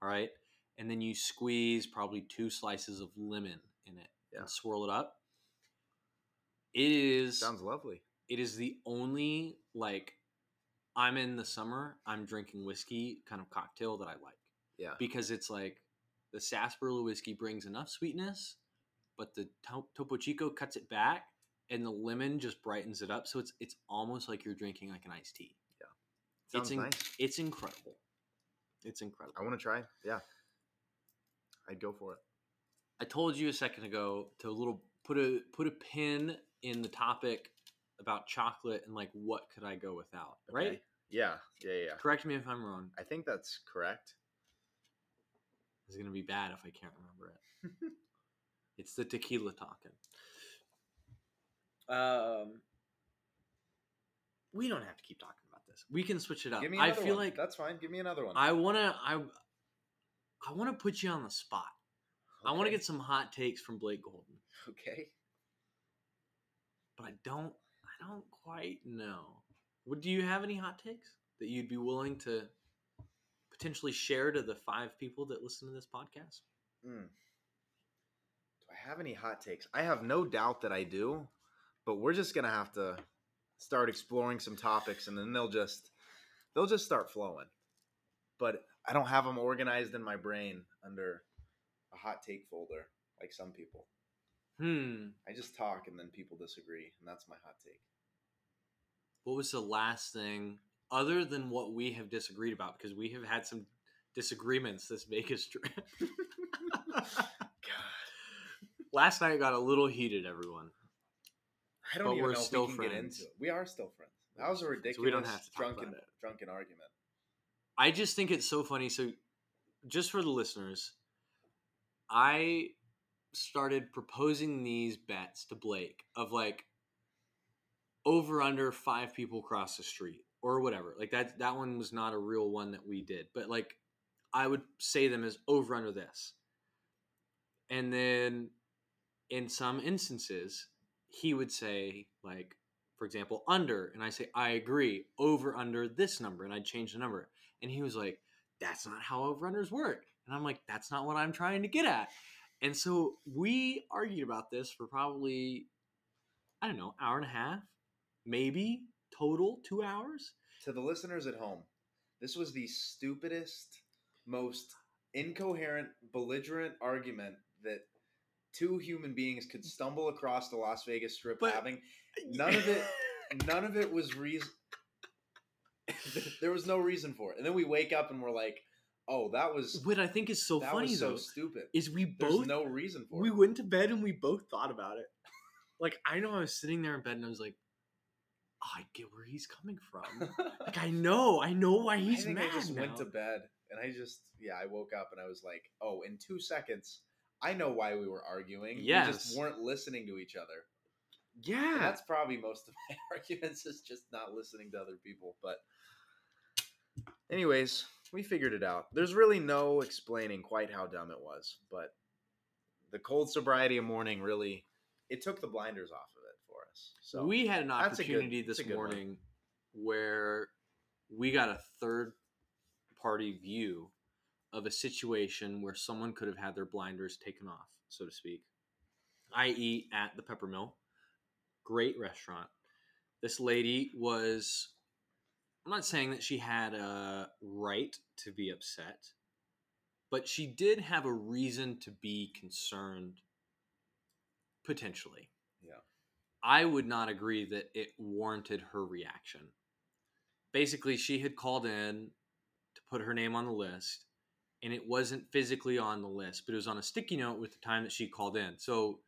All right, and then you squeeze probably two slices of lemon in it Yeah. and swirl it up. It is Sounds lovely. it is the only like I'm in the summer, I'm drinking whiskey kind of cocktail that I like Yeah. because it's like the sarsaparilla whiskey brings enough sweetness, but the to- Topo Chico cuts it back, and the lemon just brightens it up. So it's it's almost like you're drinking like an iced tea. Yeah. Sounds it's in- nice. It's incredible. It's incredible. I want to try. Yeah. I'd go for it. I told you a second ago to a little put a put a pin in the topic about chocolate and like what could I go without, right? Okay. Yeah. Yeah. Yeah. Correct me if I'm wrong. I think that's correct. It's gonna be bad if I can't remember it. it's the tequila talking. Um, we don't have to keep talking about this. We can switch it up. Give me I feel one. like that's fine. Give me another one. I wanna I I wanna put you on the spot. I want to get some hot takes from Blake Golden, Okay. But I don't I don't quite know. Would do you have any hot takes that you'd be willing to potentially share to the five people that listen to this podcast? Mm. Do I have any hot takes? I have no doubt that I do, but we're just gonna have to start exploring some topics, and then they'll just they'll just start flowing. But I don't have them organized in my brain under a hot take folder like some people. Hmm. I just talk, and then people disagree, and that's my hot take. What was the last thing other than what we have disagreed about? Because we have had some disagreements this Vegas trip. God, last night got a little heated, everyone. I don't But even we're know still if we can get friends. into it. We are still friends. That was a So ridiculous we don't have to drunken drunken argument. I just think it's so funny. So, just for the listeners, I started proposing these bets to Blake of like over under five people cross the street or whatever. Like that that one was not a real one that we did, but like I would say them as over under this. And then in some instances, he would say like for example, under, and I say, I agree, over under this number, and I'd change the number. And he was like, That's not how over unders work. And I'm like, That's not what I'm trying to get at. And so we argued about this for probably, I don't know, hour and a half, maybe. total two hours. To the listeners at home, this was the stupidest, most incoherent, belligerent argument that two human beings could stumble across the Las Vegas Strip But- having. None of it. None of it was reason. there was no reason for it, and then we wake up and we're like, "Oh, that was What I think is so that funny was so though stupid." is we There's both no reason for we it. went to bed and we both thought about it. Like I know I was sitting there in bed and I was like, oh, I get where he's coming from. like I know, I know why he's I think mad I just now. went to bed and I just yeah, I woke up and I was like, oh, in two seconds, I know why we were arguing. We Yes. just weren't listening to each other. yeah, And that's probably most of my arguments is just not listening to other people. But anyways, we figured it out. There's really no explaining quite how dumb it was, but the cold sobriety of morning really it took the blinders off of it for us. So we had an a good- opportunity this good one. morning where we got a third party view of a situation where someone could have had their blinders taken off, so to speak. I.e., at the Peppermill, great restaurant. This lady was. I'm not saying that she had a right to be upset, but she did have a reason to be concerned, potentially. Yeah. I would not agree that it warranted her reaction. Basically, she had called in to put her name on the list, and it wasn't physically on the list, but it was on a sticky note with the time that she called in. So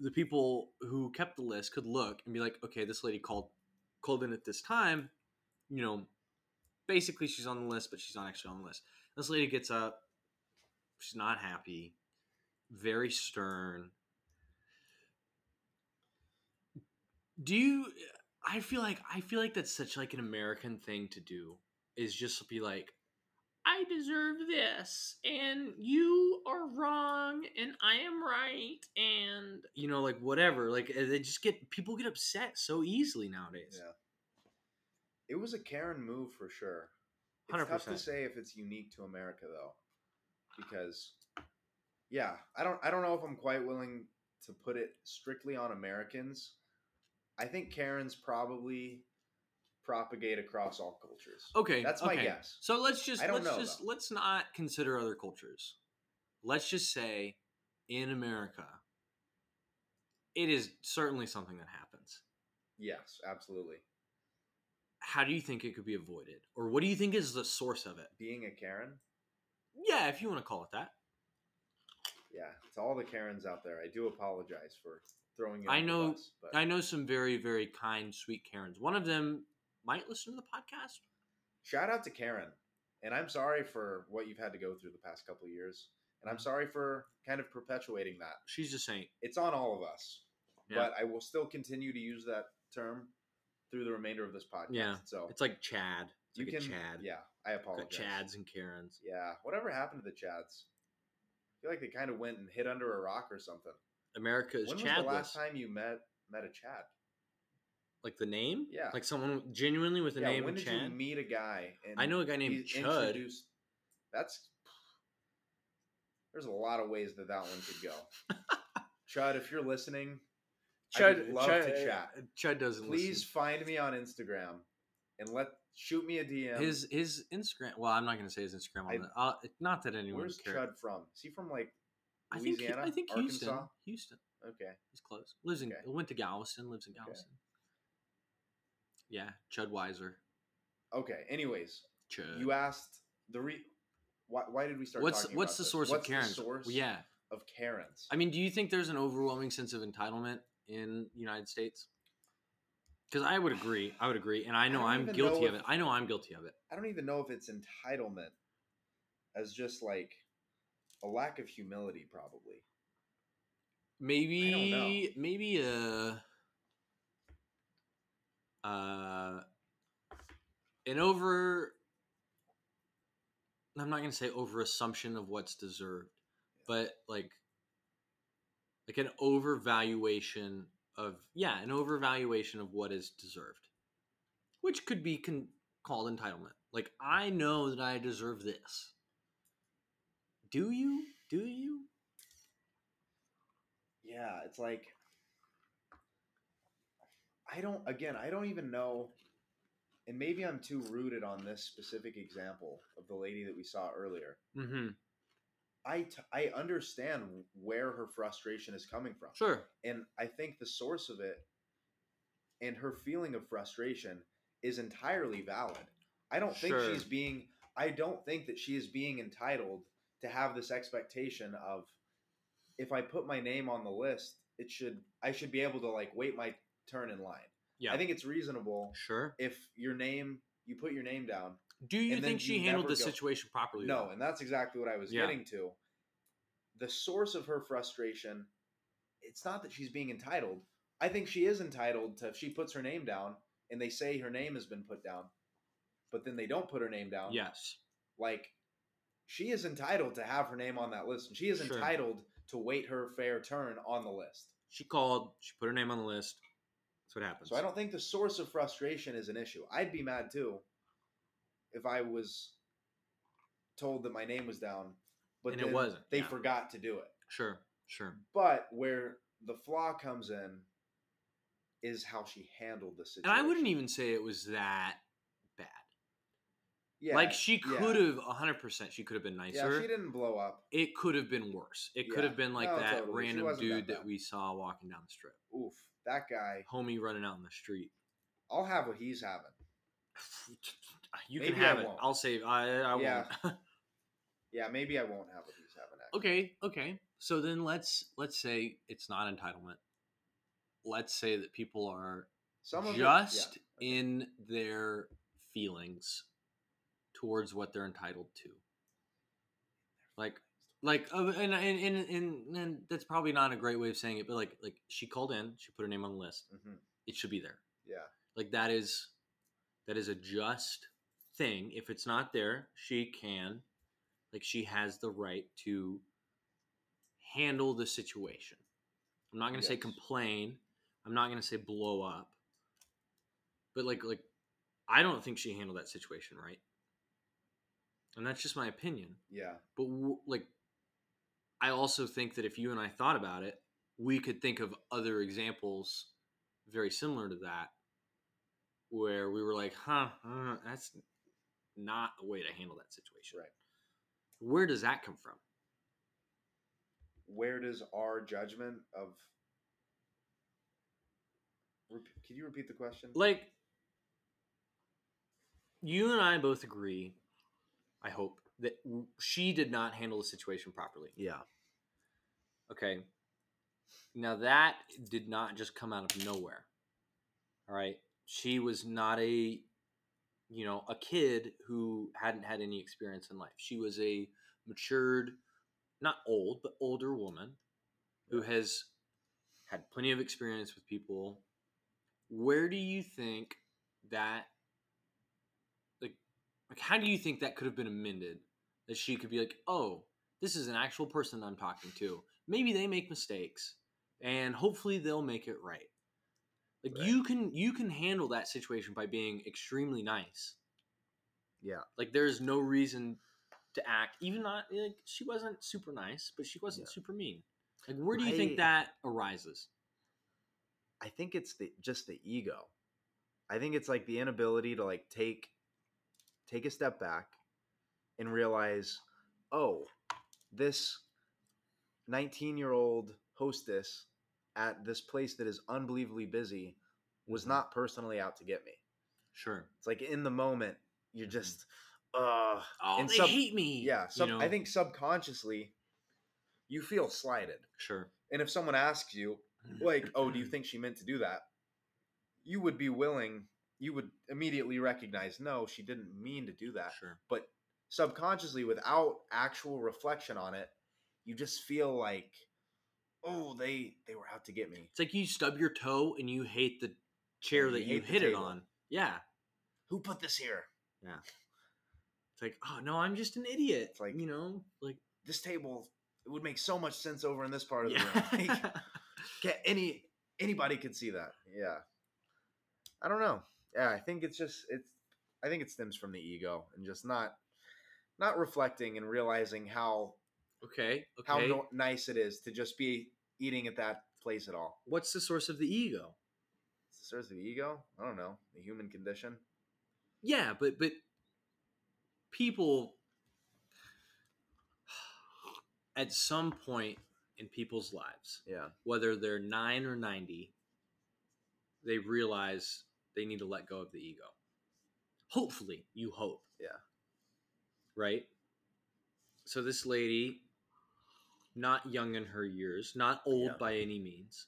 the people who kept the list could look and be like, okay, this lady called called in at this time. You know, basically she's on the list, but she's not actually on the list. This lady gets up, she's not happy, very stern. Do you I feel like I feel like that's such like an American thing to do is just be like I deserve this and you are wrong and I am right and you know like whatever like they just get people get upset so easily nowadays. Yeah. It was a Karen move for sure. It's tough to say if it's unique to America though, because yeah, I don't I don't know if I'm quite willing to put it strictly on Americans. I think Karens probably propagate across all cultures. Okay, That's my okay. guess. So let's just I don't let's know, just though. let's not consider other cultures. Let's just say in America it is certainly something that happens. Yes, absolutely. How do you think it could be avoided? Or what do you think is the source of it? Being a Karen, Yeah, if you want to call it that. yeah, to all the Karens out there, I do apologize for throwing you. I know- bus, I know some very, very kind, sweet Karens. One of them might listen to the podcast. shout out to Karen. And I'm sorry for what you've had to go through the past couple of years. And I'm sorry for kind of perpetuating that. She's a saint. It's on all of us. Yeah. But I will still continue to use that term through the remainder of this podcast. Yeah. So It's like Chad. It's you like can Chad. Yeah, I apologize. Chads and Karens. Yeah. Whatever happened to the Chads? I feel like they kind of went and hid under a rock or something. America is when was the last time you met met a Chad? Like the name? Yeah. Like someone genuinely with the yeah, name when of did Chad? you meet a guy? I know a guy named Chud. That's there's a lot of ways that that one could go. Chud, if you're listening, Chud, love Chud, to chat. Chud doesn't please listen. find me on Instagram and let shoot me a DM. His his Instagram. Well, I'm not going to say his Instagram. I- uh, not that anyone Where's cares. Chud from? Is he from like I think Louisiana? I think Arkansas? Houston. Houston. Okay. He's close. Lives in Okay. went to Galveston. Lives in Okay. Galveston. Yeah, Chud Weiser. Okay. Anyways, Chud. you asked the re. Why, why did we start? what's talking what's about the this? source What's of Karens? The source yeah, of Karens. I mean, do you think there's an overwhelming sense of entitlement in the United States? Because I would agree. I would agree, and I know don't I'm guilty know of it. I know I'm guilty of it. I don't even know if it's entitlement, as just like a lack of humility, probably. Maybe maybe a uh an over I'm not gonna say over assumption of what's deserved, but like like an overvaluation of yeah, an overvaluation of what is deserved, which could be con- called entitlement. Like I know that I deserve this. Do you? Do you? Yeah, it's like I don't. Again, I don't even know. And maybe I'm too rooted on this specific example of the lady that we saw earlier. Mm-hmm. I t- I understand where her frustration is coming from. Sure. and I think the source of it and her feeling of frustration is entirely valid. I don't think she's being I don't think that she is being entitled to have this expectation of if I put my name on the list, it should I should be able to like wait my turn in line. Yeah. I think it's reasonable Sure. if your name you put your name down. Do you think she you handled the go- situation properly? No, though? and that's exactly what I was Yeah. getting to. The source of her frustration, it's not that she's being entitled. I think she is entitled to if she puts her name down and they say her name has been put down, but then they don't put her name down. Yes. Like she is entitled to have her name on that list and she is Sure. entitled to wait her fair turn on the list. She called. She put her name on the list. That's what happens. So I don't think the source of frustration is an issue. I'd be mad too if I was told that my name was down, but it wasn't, They yeah. forgot to do it. Sure. Sure. But where the flaw comes in is how she handled the situation. And I wouldn't even say it was that bad. Yeah, like she yeah. could have 100% she could have been nicer. Yeah, she didn't blow up. it could have been worse. It could have been like No, that totally. Random wasn't that dude that, we saw walking down the strip. Oof, that guy. Homie running out in the street. I'll have what he's having. You Maybe can I have it. won't. I'll save. I, I Yeah. won't. Yeah, maybe I won't have what he's having. Actually. okay. Okay. So then let's let's say it's not entitlement. Let's say that people are Some of it- just in their feelings towards what they're entitled to. Like, like, uh, and, and and and that's probably not a great way of saying it, but like, like she called in, she put her name on the list. yeah. Mhm. It should be there. yeah. Like that is that is a just thing. If it's not there, she can, like, she has the right to handle the situation. I'm not gonna say complain. I'm not gonna say blow up. But like, like, I don't think she handled that situation right. And that's just my opinion. Yeah. But w- like, I also think that if you and I thought about it, we could think of other examples very similar to that, where we were like, "Huh, uh, that's not a way to handle that situation." Right. Where does that come from? Where does our judgment of? Can you repeat the question? Like, you and I both agree. I hope that she did not handle the situation properly. Yeah. Okay. Now that did not just come out of nowhere. All right. She was not a you know, a kid who hadn't had any experience in life. She was a matured, not old, but older woman who has had plenty of experience with people. Where do you think that like like how do you think that could have been amended? That she could be like, "Oh, this is an actual person I'm talking to. Maybe they make mistakes and hopefully they'll make it right." Like Right. you can you can handle that situation by being extremely nice. Yeah. Like there's no reason to act even not like she wasn't super nice, but she wasn't Yeah. super mean. Like where do you think that arises? I think it's the just the ego. I think it's like the inability to like take take a step back and realize, oh, this 19-year-old hostess at this place that is unbelievably busy was Mhm. not personally out to get me. Sure. It's like in the moment you're Mhm. just uh Oh, And they sub- hate me. yeah, you know? I think subconsciously you feel slighted. Sure. And if someone asks you, like, oh, do you think she meant to do that? You would be willing, you would immediately recognize, no, she didn't mean to do that. Sure. But subconsciously, without actual reflection on it, you just feel like, oh, they they were out to get me. It's like you stub your toe and you hate the chair that you hit it on. Yeah. Who put this here? Yeah. It's like, oh no, I'm just an idiot. It's like- you know, like This table, it would make so much sense over in this part of the yeah. room. Like, Can't any anybody could see that. Yeah. I don't know. Yeah, I think it's just it's I think it stems from the ego and just not not reflecting and realizing how okay. Okay. how no, nice it is to just be eating at that place at all. What's the source of the ego? It's of the ego. I don't know the human condition. Yeah, but but people at some point in people's lives, Yeah, whether they're 9 or 90, they realize they need to let go of the ego. Hopefully, you hope. Yeah. Right? So this lady not young in her years, not old Yeah. by any means,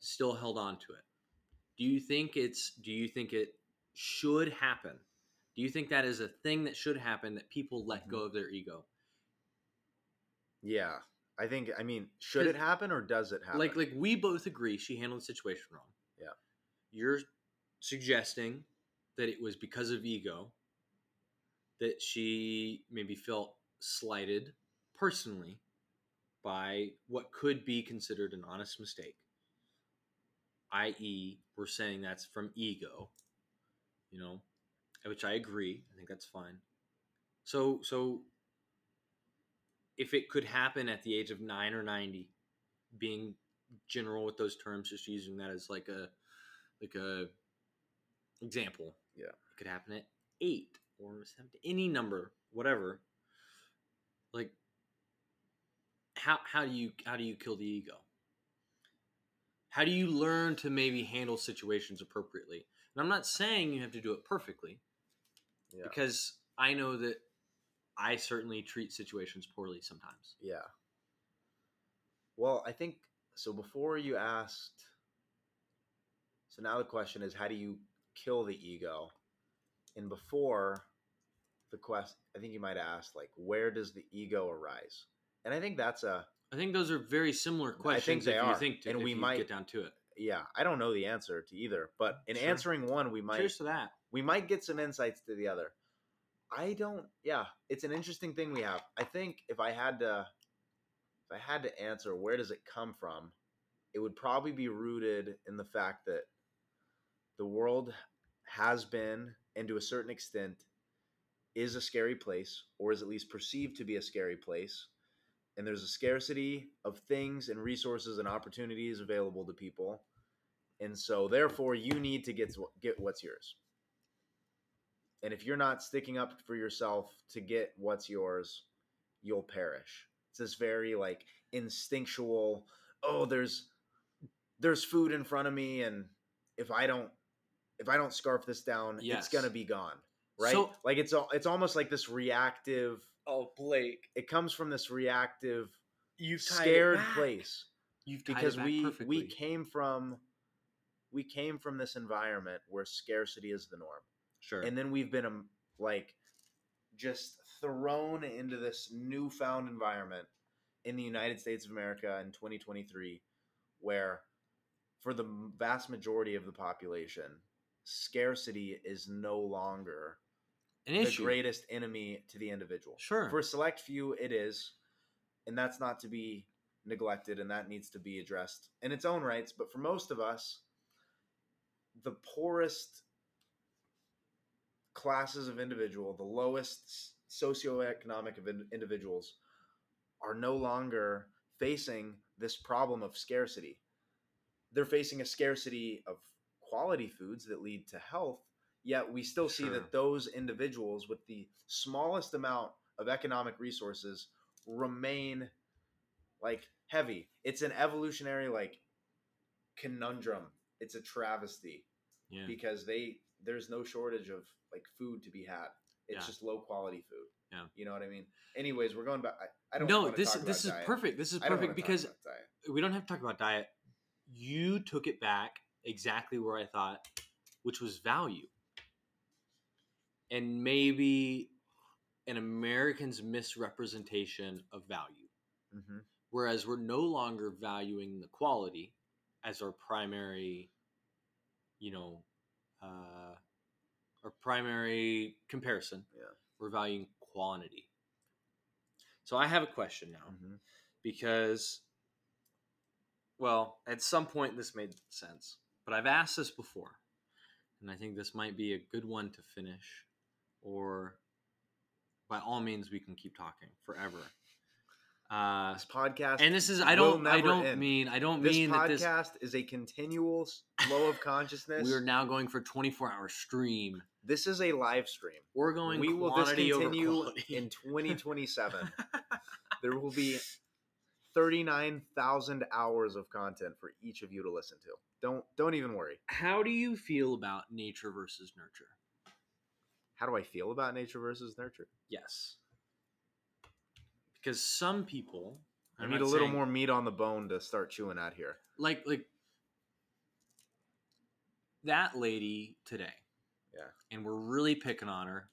still held on to it. Do you think it's do you think it should happen? Do you think that is a thing that should happen that people let mm-hmm. go of their ego? yeah. I think. I mean, should it happen or does it happen? Like like we both agree she handled the situation wrong. Yeah. You're suggesting that it was because of ego that she maybe felt slighted personally by what could be considered an honest mistake. i.e., we're saying that's from ego, you know, which I agree. I think that's fine. So, so if it could happen at the age of nine or ninety, being general with those terms, just using that as like a like a example. Yeah. it could happen at eight or seven, any number, whatever. Like, how how do you how do you kill the ego? How do you learn to maybe handle situations appropriately? And I'm not saying you have to do it perfectly yeah. because I know that I certainly treat situations poorly sometimes. Yeah. Well, I think so. Before you asked, so now the question is, how do you kill the ego? And before the quest, I think you might ask, like, where does the ego arise? And I think that's a I think those are very similar questions. I think they if are, you think, and if we might- get down to it. yeah. I don't know the answer to either, but in Sure. answering one, we might Cheers to that. we might get some insights to the other. I don't. Yeah, it's an interesting thing we have. I think if I had to, if I had to answer, where does it come from? It would probably be rooted in the fact that the world has been, and to a certain extent, is a scary place, or is at least perceived to be a scary place. And there's a scarcity of things and resources and opportunities available to people, and so therefore you need to get get what's yours. And if you're not sticking up for yourself to get what's yours, you'll perish. It's this very like instinctual, oh, there's there's food in front of me and if I don't if I don't scarf this down, Yes. it's going to be gone. Right? So- like it's it's almost like this reactive Oh, Blake, it comes from this reactive you've scared place You've because we perfectly. we came from we came from this environment where scarcity is the norm sure. and then we've been um, like just thrown into this newfound environment in the United States of America in 2023 where for the vast majority of the population scarcity is no longer An the issue. greatest enemy to the individual Sure. for a select few it is and that's not to be neglected and that needs to be addressed in its own rights but for most of us the poorest classes of individual the lowest socioeconomic of in- individuals are no longer facing this problem of scarcity they're facing a scarcity of quality foods that lead to health yet we still see Sure. that those individuals with the smallest amount of economic resources remain like heavy it's an evolutionary like conundrum it's a travesty yeah. because they there's no shortage of like food to be had it's Yeah. just low quality food Yeah. you know what i mean anyways we're going back i, I don't no, this this is diet. perfect. This is perfect because we don't have to talk about diet. You took it back exactly where I thought, which was value. And maybe an American's misrepresentation of value. Mhm. Whereas we're no longer valuing the quality as our primary, you know, uh, our primary comparison. Yeah. We're valuing quantity. So I have a question now Mhm. because, well, at some point this made sense, but I've asked this before, and I think this might be a good one to finish, or by all means, we can keep talking forever. Uh, This podcast and this is I don't I don't end. mean I don't this mean that this podcast is a continual flow of consciousness. we are now going for 24 hour stream. this is a live stream. We're going we will over in 2027. there will be 39,000 hours of content for each of you to listen to. Don't don't even worry. How do you feel about nature versus nurture? How do I feel about nature versus nurture? Yes. Because some people I need a little saying- more meat on the bone to start chewing at here. like like that lady today. Yeah. And we're really picking on her.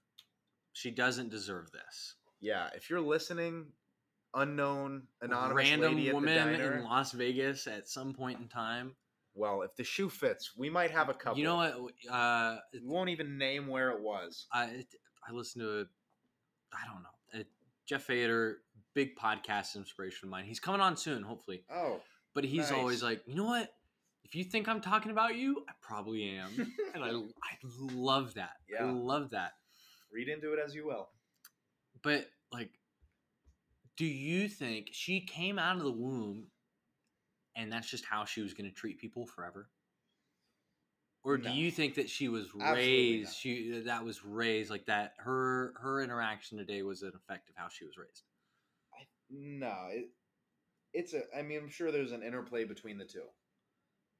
She doesn't deserve this. Yeah, if you're listening, unknown anonymous Random lady at the woman diner. in Las Vegas at some point in time. Well, if the shoe fits, we might have a couple. You know what? Uh, We won't even name where it was. I I listened to, I don't know, uh, Jeff Fader, big podcast inspiration of mine. He's coming on soon, hopefully. Oh, But he's Nice. always like, you know what? If you think I'm talking about you, I probably am, and I I love that. I Yeah. love that. read into it as you will. But like, do you think she came out of the womb, and that's just how she was going to treat people forever? Or do No. you think that she was raised? She uh, that was raised like that. Her her interaction today was an effect of how she was raised. I, no, it, it's a. I mean, I'm sure there's an interplay between the two.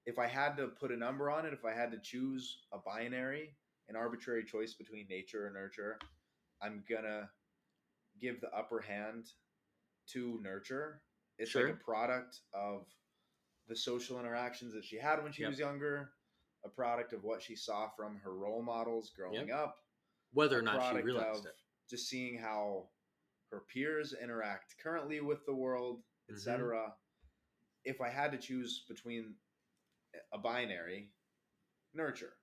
If I had to put a number on it, if I had to choose a binary, an arbitrary choice between nature and nurture, I'm gonna give the upper hand to nurture. It's Sure. like a product of the social interactions that she had when she Yep. was younger, a product of what she saw from her role models growing up, Whether or not she realized it. just seeing how her peers interact currently with the world, etc. Mm-hmm. If I had to choose between a binary, nurture.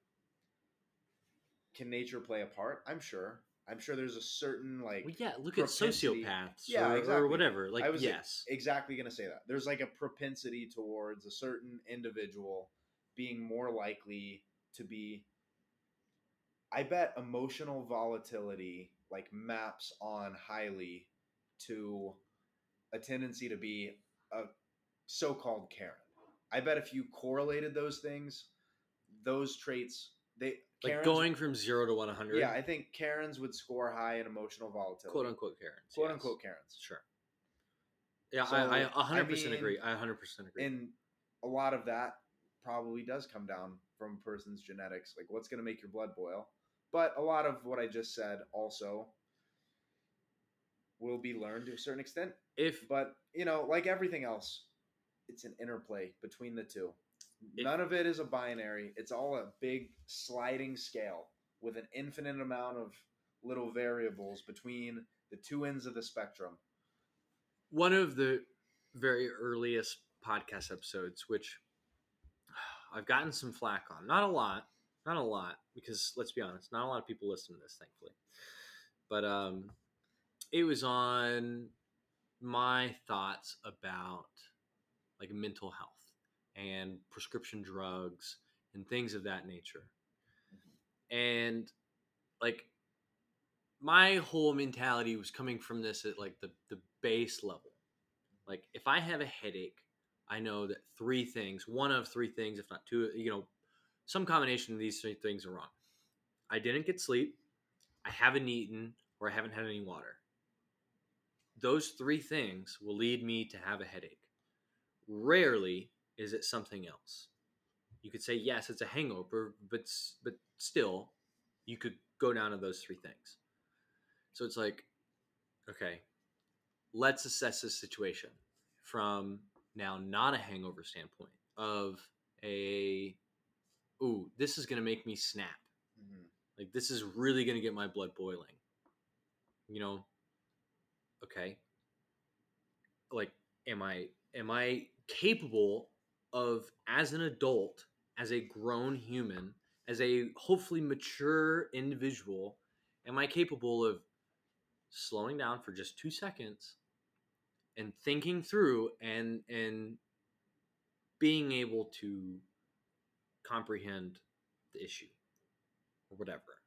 Can nature play a part? I'm sure. I'm sure there's a certain like Well, yeah, look at sociopaths Yeah, or, exactly. or whatever. Like, I was yes. exactly going to say that. There's like a propensity towards a certain individual being more likely to be. I bet emotional volatility like maps on highly to a tendency to be a so-called Karen. I bet if you correlated those things, those traits they like going from zero to 100. Yeah, I think Karens would score high in emotional volatility. quote unquote Karens. Quote yes. unquote Karens. Sure. Yeah, So, I, I I 100% mean, agree. I 100% agree. and a lot of that probably does come down from a person's genetics like what's going to make your blood boil but a lot of what i just said also will be learned to a certain extent if but you know like everything else it's an interplay between the two None of it is a binary. It's all a big sliding scale with an infinite amount of little variables between the two ends of the spectrum. One of the very earliest podcast episodes, which I've gotten some flack on, not a lot, not a lot, because let's be honest, not a lot of people listen to this, thankfully. But um, it was on my thoughts about like mental health and prescription drugs and things of that nature. And like my whole mentality was coming from this at like the, the base level. Like if I have a headache, I know that three things, one of three things, if not two, you know, some combination of these three things are wrong. I didn't get sleep, I haven't eaten, or I haven't had any water. Those three things will lead me to have a headache. Rarely is it something else. You could say yes, it's a hangover, but but still, you could go down to those three things. So it's like, okay, let's assess this situation from now not a hangover standpoint of a, ooh, this is going to make me snap. Mm-hmm. Like this is really going to get my blood boiling. You know, okay. Like am I am I capable of as an adult, as a grown human, as a hopefully mature individual, am I capable of slowing down for just 2 seconds and thinking through and and being able to comprehend the issue or whatever.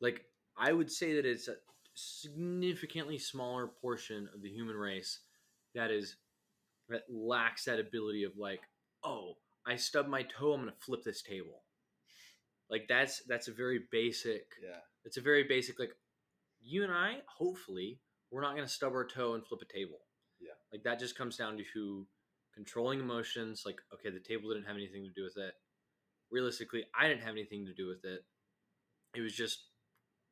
Like I would say that it's a significantly smaller portion of the human race that is that lacks that ability of like, oh, I stubbed my toe, I'm gonna flip this table. Like that's that's a very basic. Yeah. It's a very basic like. You and I, hopefully, we're not gonna stub our toe and flip a table. Yeah. Like that just comes down to controlling emotions. Like, okay, the table didn't have anything to do with it. Realistically, I didn't have anything to do with it. It was just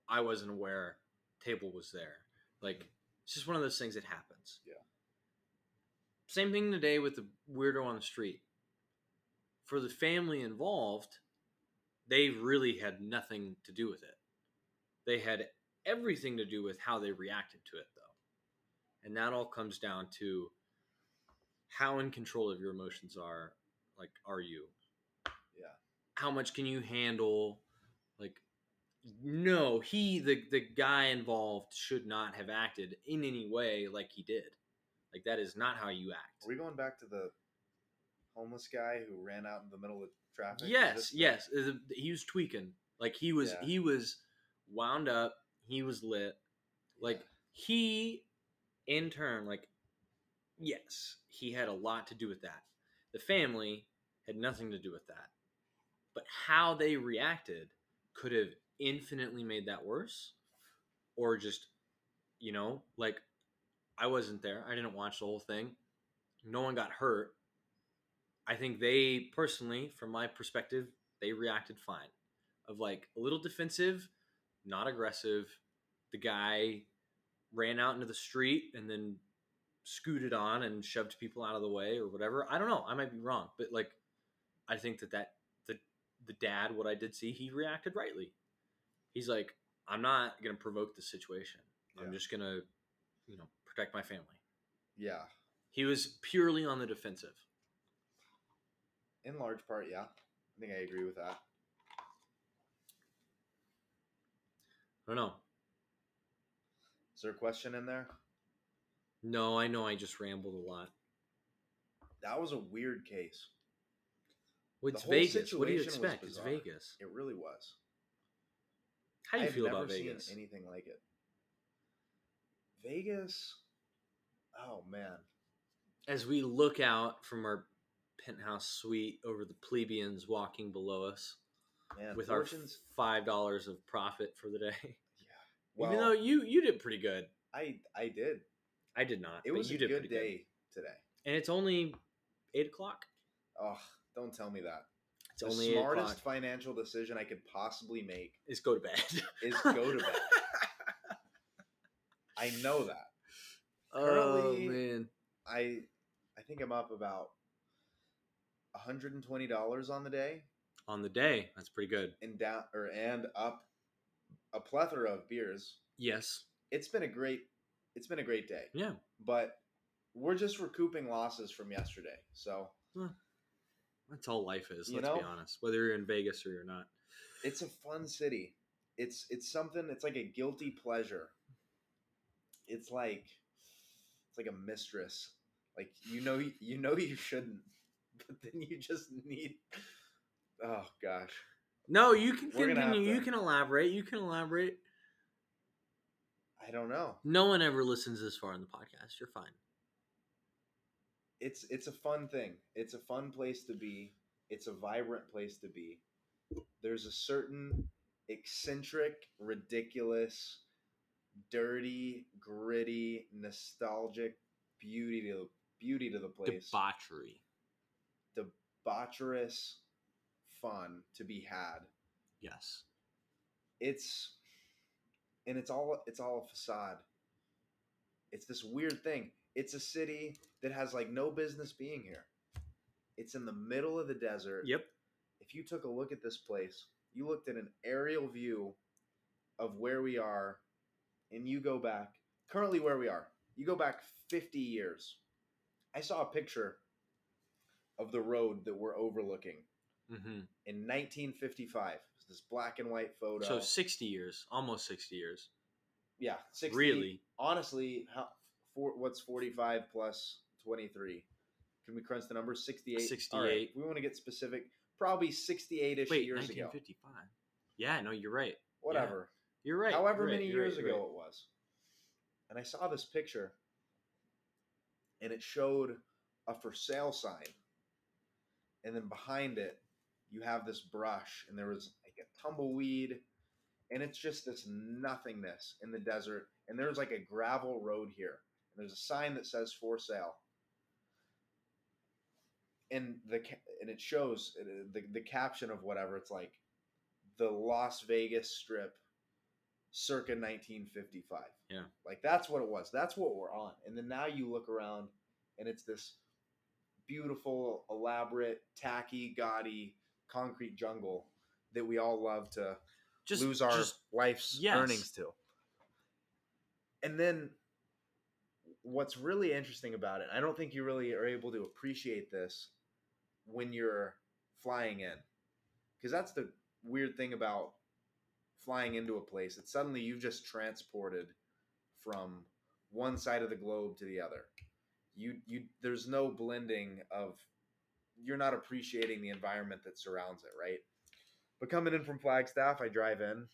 I wasn't aware table was there. Like mm-hmm. it's just one of those things that happens. Yeah. Same thing today with the weirdo on the street. For the family involved, they really had nothing to do with it. They had everything to do with how they reacted to it, though. And that all comes down to how in control of your emotions are. Like, are you? Yeah. How much can you handle? Like, no, he, the, the guy involved, should not have acted in any way like he did. Like, that is not how you act. Are we going back to the homeless guy who ran out in the middle of traffic? Yes, yes. uh, He was tweaking. Like he was Yeah. he was wound up, he was lit. Like Yeah. he in turn, like yes, he had a lot to do with that. The family had nothing to do with that. But how they reacted could have infinitely made that worse. Or just, you know, like I wasn't there. I didn't watch the whole thing. No one got hurt. I think they personally, from my perspective, they reacted fine. Of like a little defensive, not aggressive. The guy ran out into the street and then scooted on and shoved people out of the way or whatever. I don't know. I might be wrong, but like I think that that the the dad, what I did see, he reacted rightly. He's like, I'm not gonna provoke the situation. I'm just gonna, you know, protect my family. Yeah. He was purely on the defensive. In large part, yeah. I think I agree with that. I don't know. Is there a question in there? No, I know I just rambled a lot. That was a weird case. Well, It's Vegas. What do you expect? It's. Vegas. It really was. How do you I've feel never about seen Vegas? anything like it. Vegas. Oh man. As we look out from our penthouse suite over the plebeians walking below us Man, with fortunes. our five dollars of profit for the day. yeah. Well, Even though you you did pretty good, I I did. I did not. It was you a did good day today. and it's only eight o'clock. Oh, don't tell me that. It's the only smartest financial decision I could possibly make Is go to bed. is go to bed. I know that. Oh Currently- man, I I think I'm up about $120 on the day on the day that's pretty good. and down or and up a plethora of beers. Yes. It's been a great it's been a great day. Yeah. But we're just recouping losses from yesterday. So That's all life is. Let's be honest. Whether you're in Vegas or you're not. it's a fun city. It's it's something it's like a guilty pleasure. It's like like a mistress. Like you know you know you shouldn't, but then you just need Oh gosh. No, you can continue. You can elaborate. You can elaborate. I don't know. No one ever listens this far in the podcast. You're fine. It's it's a fun thing. It's a fun place to be. It's a vibrant place to be. There's a certain eccentric, ridiculous, dirty, gritty, nostalgic beauty to beauty to the place. Debauchery. debaucherous fun to be had. Yes. It's and it's all it's all a facade. It's this weird thing. It's a city that has like no business being here. It's in the middle of the desert. Yep. If you took a look at this place, you looked at an aerial view of where we are and you go back currently where we are. You go back 50 years. I saw a picture of the road that we're overlooking hmm in 1955. This black and white photo. So 60 years, almost 60 years. yeah, 60. Really? Honestly, how for what's 45 plus 23? Can we crunch the numbers? 68. All right, 68. if we want to get specific. Probably 68ish Wait, years ago. 1955. Yeah, no, you're right. Whatever. You're right. However you're many you're years right, ago right. it was. And I saw this picture. and it showed a for sale sign. And then behind it, you have this brush, and there was like a tumbleweed, and it's just this nothingness in the desert. And there's like a gravel road here, and there's a sign that says for sale. And the and it shows uh, the the caption of whatever it's like, the Las Vegas Strip, circa 1955. Yeah. like that's what it was. That's what we're on. And then now you look around, and it's this beautiful, elaborate, tacky, gaudy concrete jungle that we all love to Just lose our just- life's Yes. earnings to. And then what's really interesting about it, I don't think you really are able to appreciate this when you're flying in. Because that's the weird thing about flying into a place. It's suddenly you've just transported from one side of the globe to the other. You you there's no blending of you're not appreciating the environment that surrounds it, right? But coming in from Flagstaff, I drive in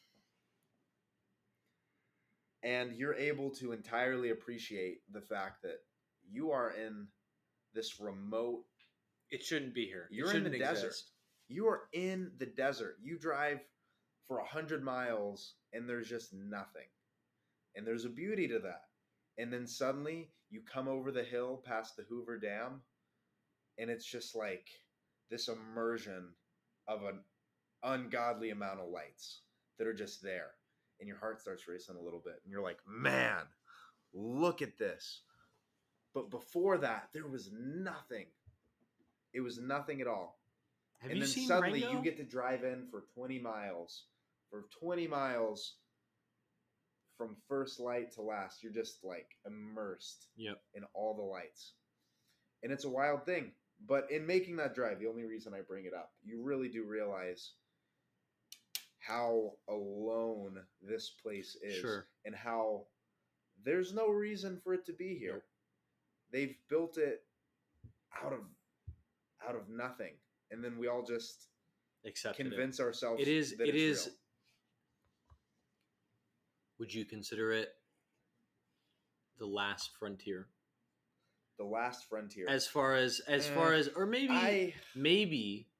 and you're able to entirely appreciate the fact that you are in this remote it shouldn't be here. You're in the shouldn't desert. exist. you are in the desert. You drive for a hundred miles and there's just nothing. And there's a beauty to that. And then suddenly you come over the hill past the Hoover Dam and it's just like this immersion of an ungodly amount of lights that are just there. And your heart starts racing a little bit. And you're like, man, look at this. But before that, there was nothing. It was nothing at all Have and you then seen suddenly Rango? you get to drive in for 20 miles for 20 miles from first light to last you're just like immersed Yep. in all the lights and it's a wild thing but in making that drive the only reason i bring it up you really do realize how alone this place is Sure. and how there's no reason for it to be here they've built it out of out of nothing and then we all just Accepted it. convince ourselves It is. that It is. real. Would you consider it the last frontier? the last frontier As far as as Eh, far as, or maybe i maybe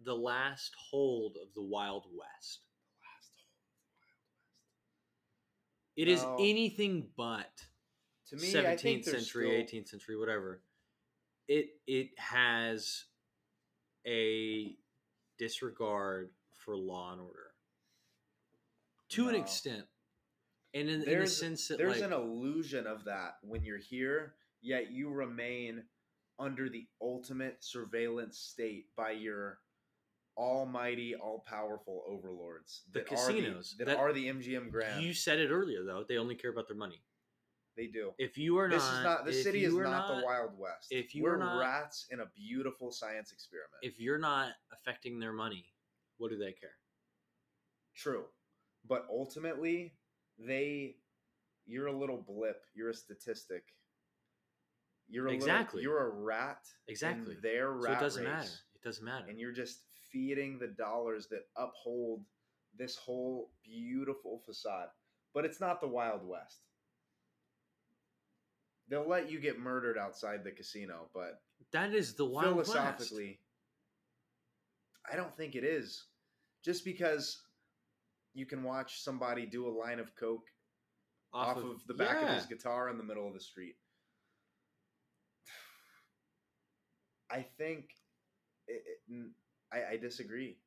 the last hold of the Wild West. It is No. anything but to me I think seventeenth century, still- eighteenth century, whatever. It it has a disregard for law and order to an extent, and in, in the There's- sense that there's like an illusion of that when you're here yet you remain under the ultimate surveillance state by your almighty all-powerful overlords The casinos, are the, that, that- are the mgm grand you said it earlier though, they only care about their money. they do If you are this not, is not the city is are not, the wild west if you we're are not- rats in a beautiful science experiment If you're not affecting their money, what do they care? True. But ultimately, they you're a little blip, you're a statistic. You're a Exactly. little, you're a rat. Exactly. Their So rat it doesn't race, matter. It doesn't matter. And you're just feeding the dollars that uphold this whole beautiful facade. But it's not the Wild West. They'll let you get murdered outside the casino, but that is the Wild West. philosophically, I don't think it is. Just because you can watch somebody do a line of coke off, of, the back of his guitar in the middle of the street. I think it, it- I, I disagree.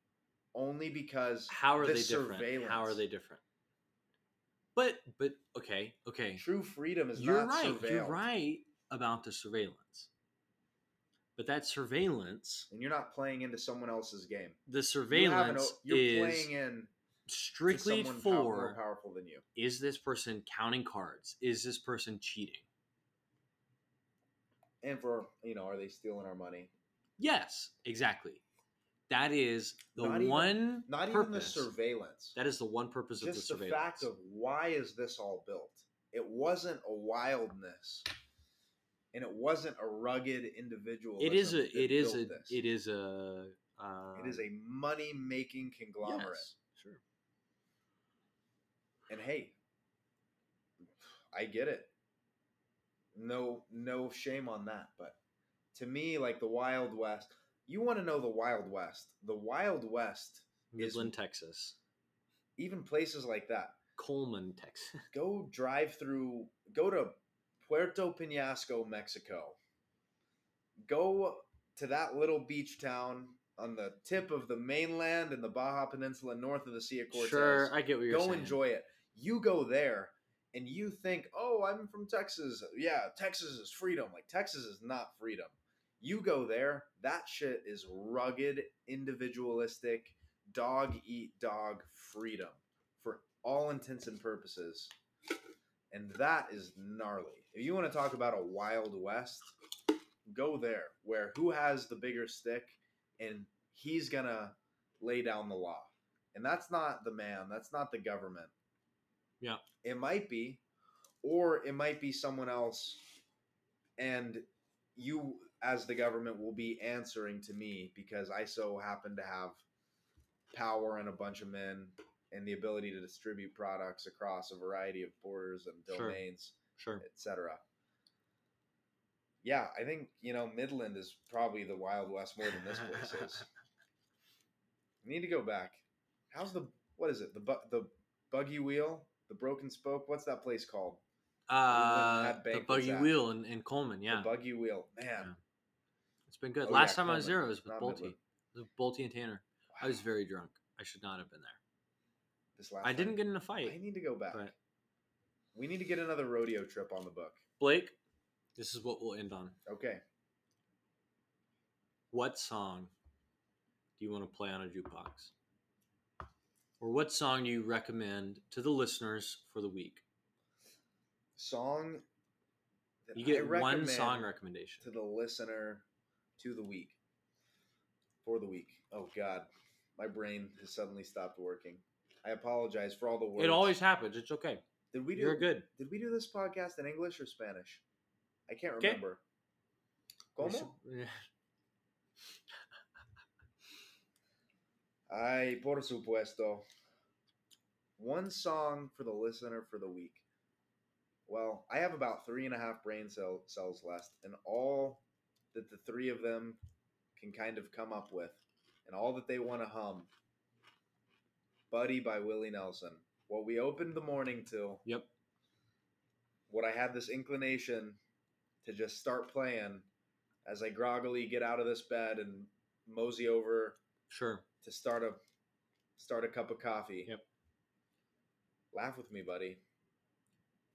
Only because How are the they different? How are they different? But but okay okay. True freedom is You're not right. surveilled. You're right about the surveillance. But that surveillance, and you're not playing into someone else's game. the You an surveillance you're is playing in strictly pow- more for powerful than you. is this person counting cards? Is this person cheating? And for you know, are they stealing our money? Yes, exactly. That is the Not even- one Not purpose. even the surveillance. that is the one purpose of the just the, fact of why is this all built? It wasn't a wildness, and it wasn't a rugged individual. it is a it is a it is a uh, it is a money making conglomerate. yes, sure. And hey, I get it. no no shame on that. But to me, like the Wild West, you want to know the Wild West. The Wild West, Is- Midland, Texas. even places like that. Coleman, Texas. Go drive through. Go to Puerto Penasco, Mexico. Go to that little beach town on the tip of the mainland in the Baja Peninsula, north of the Sea of Cortez. Sure, I get what you're go saying. enjoy it. You go there and you think, oh, I'm from Texas. Yeah, Texas is freedom. Like, Texas is not freedom. You go there, that shit is rugged, individualistic, dog eat dog freedom for all intents and purposes. And that is gnarly. If you want to talk about a Wild West, go there where who has the bigger stick and he's going to lay down the law. And that's not the man, that's not the government. Yeah. It might be, or it might be someone else, and you, as the government, will be answering to me because I so happen to have power and a bunch of men and the ability to distribute products across a variety of borders and domains, Sure. etc. Yeah, I think you know Midland is probably the Wild West more than this place is. We need to go back. How's the what is it? The bu- the buggy wheel, the broken spoke. What's that place called? Uh, the buggy wheel in, in Coleman. Yeah, The buggy wheel. Man, Yeah. it's been good. Oh, Last yeah, time I was there, Coleman, was with not Bolte. Midland. It was with Bolte and Tanner. I was very drunk. I should not have been there. This last I didn't get in a fight. I need to go back. But We need to get another rodeo trip on the book. Blake, this is what we'll end on. Okay. What song do you want to play on a jukebox? Or what song do you recommend to the listeners for the week? Song. that You get one song recommendation. to the listener to the week. For the week. Oh God, my brain has suddenly stopped working. I apologize for all the words. It always happens. It's okay. did we do. You're good. Did we do this podcast in English or Spanish? I can't remember. We ¿Cómo? Ay, por supuesto. One song for the listener for the week. Well, I have about three and a half brain cell, cells left, and all that the three of them can kind of come up with, and all that they want to hum. Buddy by Willie Nelson. What we opened the morning to, Yep. what I had this inclination to just start playing as I groggily get out of this bed and mosey over Sure. To start a start a cup of coffee. Yep. Laugh with me, buddy.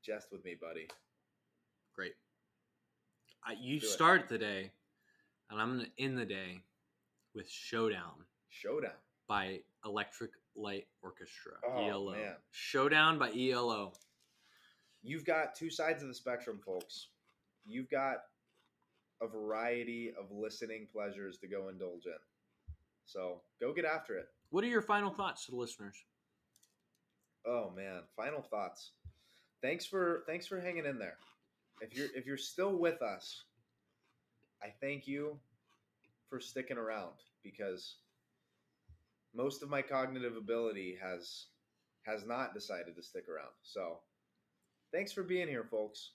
Jest with me, buddy. Great. I, you Do it. start the day, and I'm to end the day with Showdown Showdown. by Electric Light Orchestra. Oh, ELO. man. Showdown by ELO. You've got two sides of the spectrum, folks. You've got a variety of listening pleasures to go indulge in. So go get after it. What are your final thoughts to the listeners? Oh man, final thoughts. Thanks for thanks for hanging in there. If you're if you're still with us, I thank you for sticking around because most of my cognitive ability has has not decided to stick around. So, thanks for being here, folks.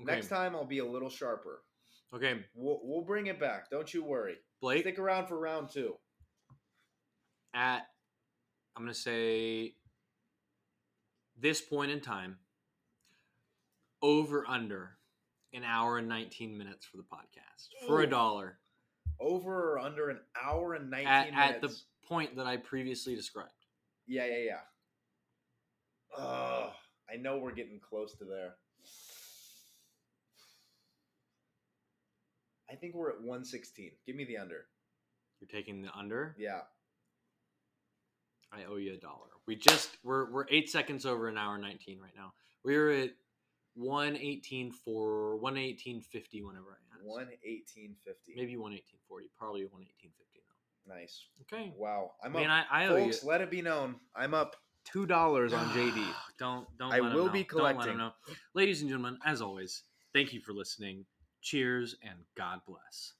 Okay. Next time I'll be a little sharper. Okay, We'll we'll bring it back. Don't you worry. Blake, Stick around for round 2. at, I'm going to say, this point in time, over under an hour and 19 minutes for the podcast for a dollar Over or under an hour and 19 at, minutes. at the point that I previously described. Yeah, yeah, yeah. Ugh, I know we're getting close to there. I think we're at 116. Give me the under. You're taking the under. Yeah. I owe you a dollar. We just we're we're eight seconds over an hour nineteen right now. We're at one eighteen for one eighteen fifty whenever I asked. 118.50. Maybe one eighteen forty. Probably one eighteen fifty now. Nice. Okay. Wow. I'm Man, up. I, I owe you. Folks, let it be known. I'm up $2 on JD. don't don't. I will be Don't let collecting. know. Ladies and gentlemen, as always, thank you for listening. Cheers and God bless.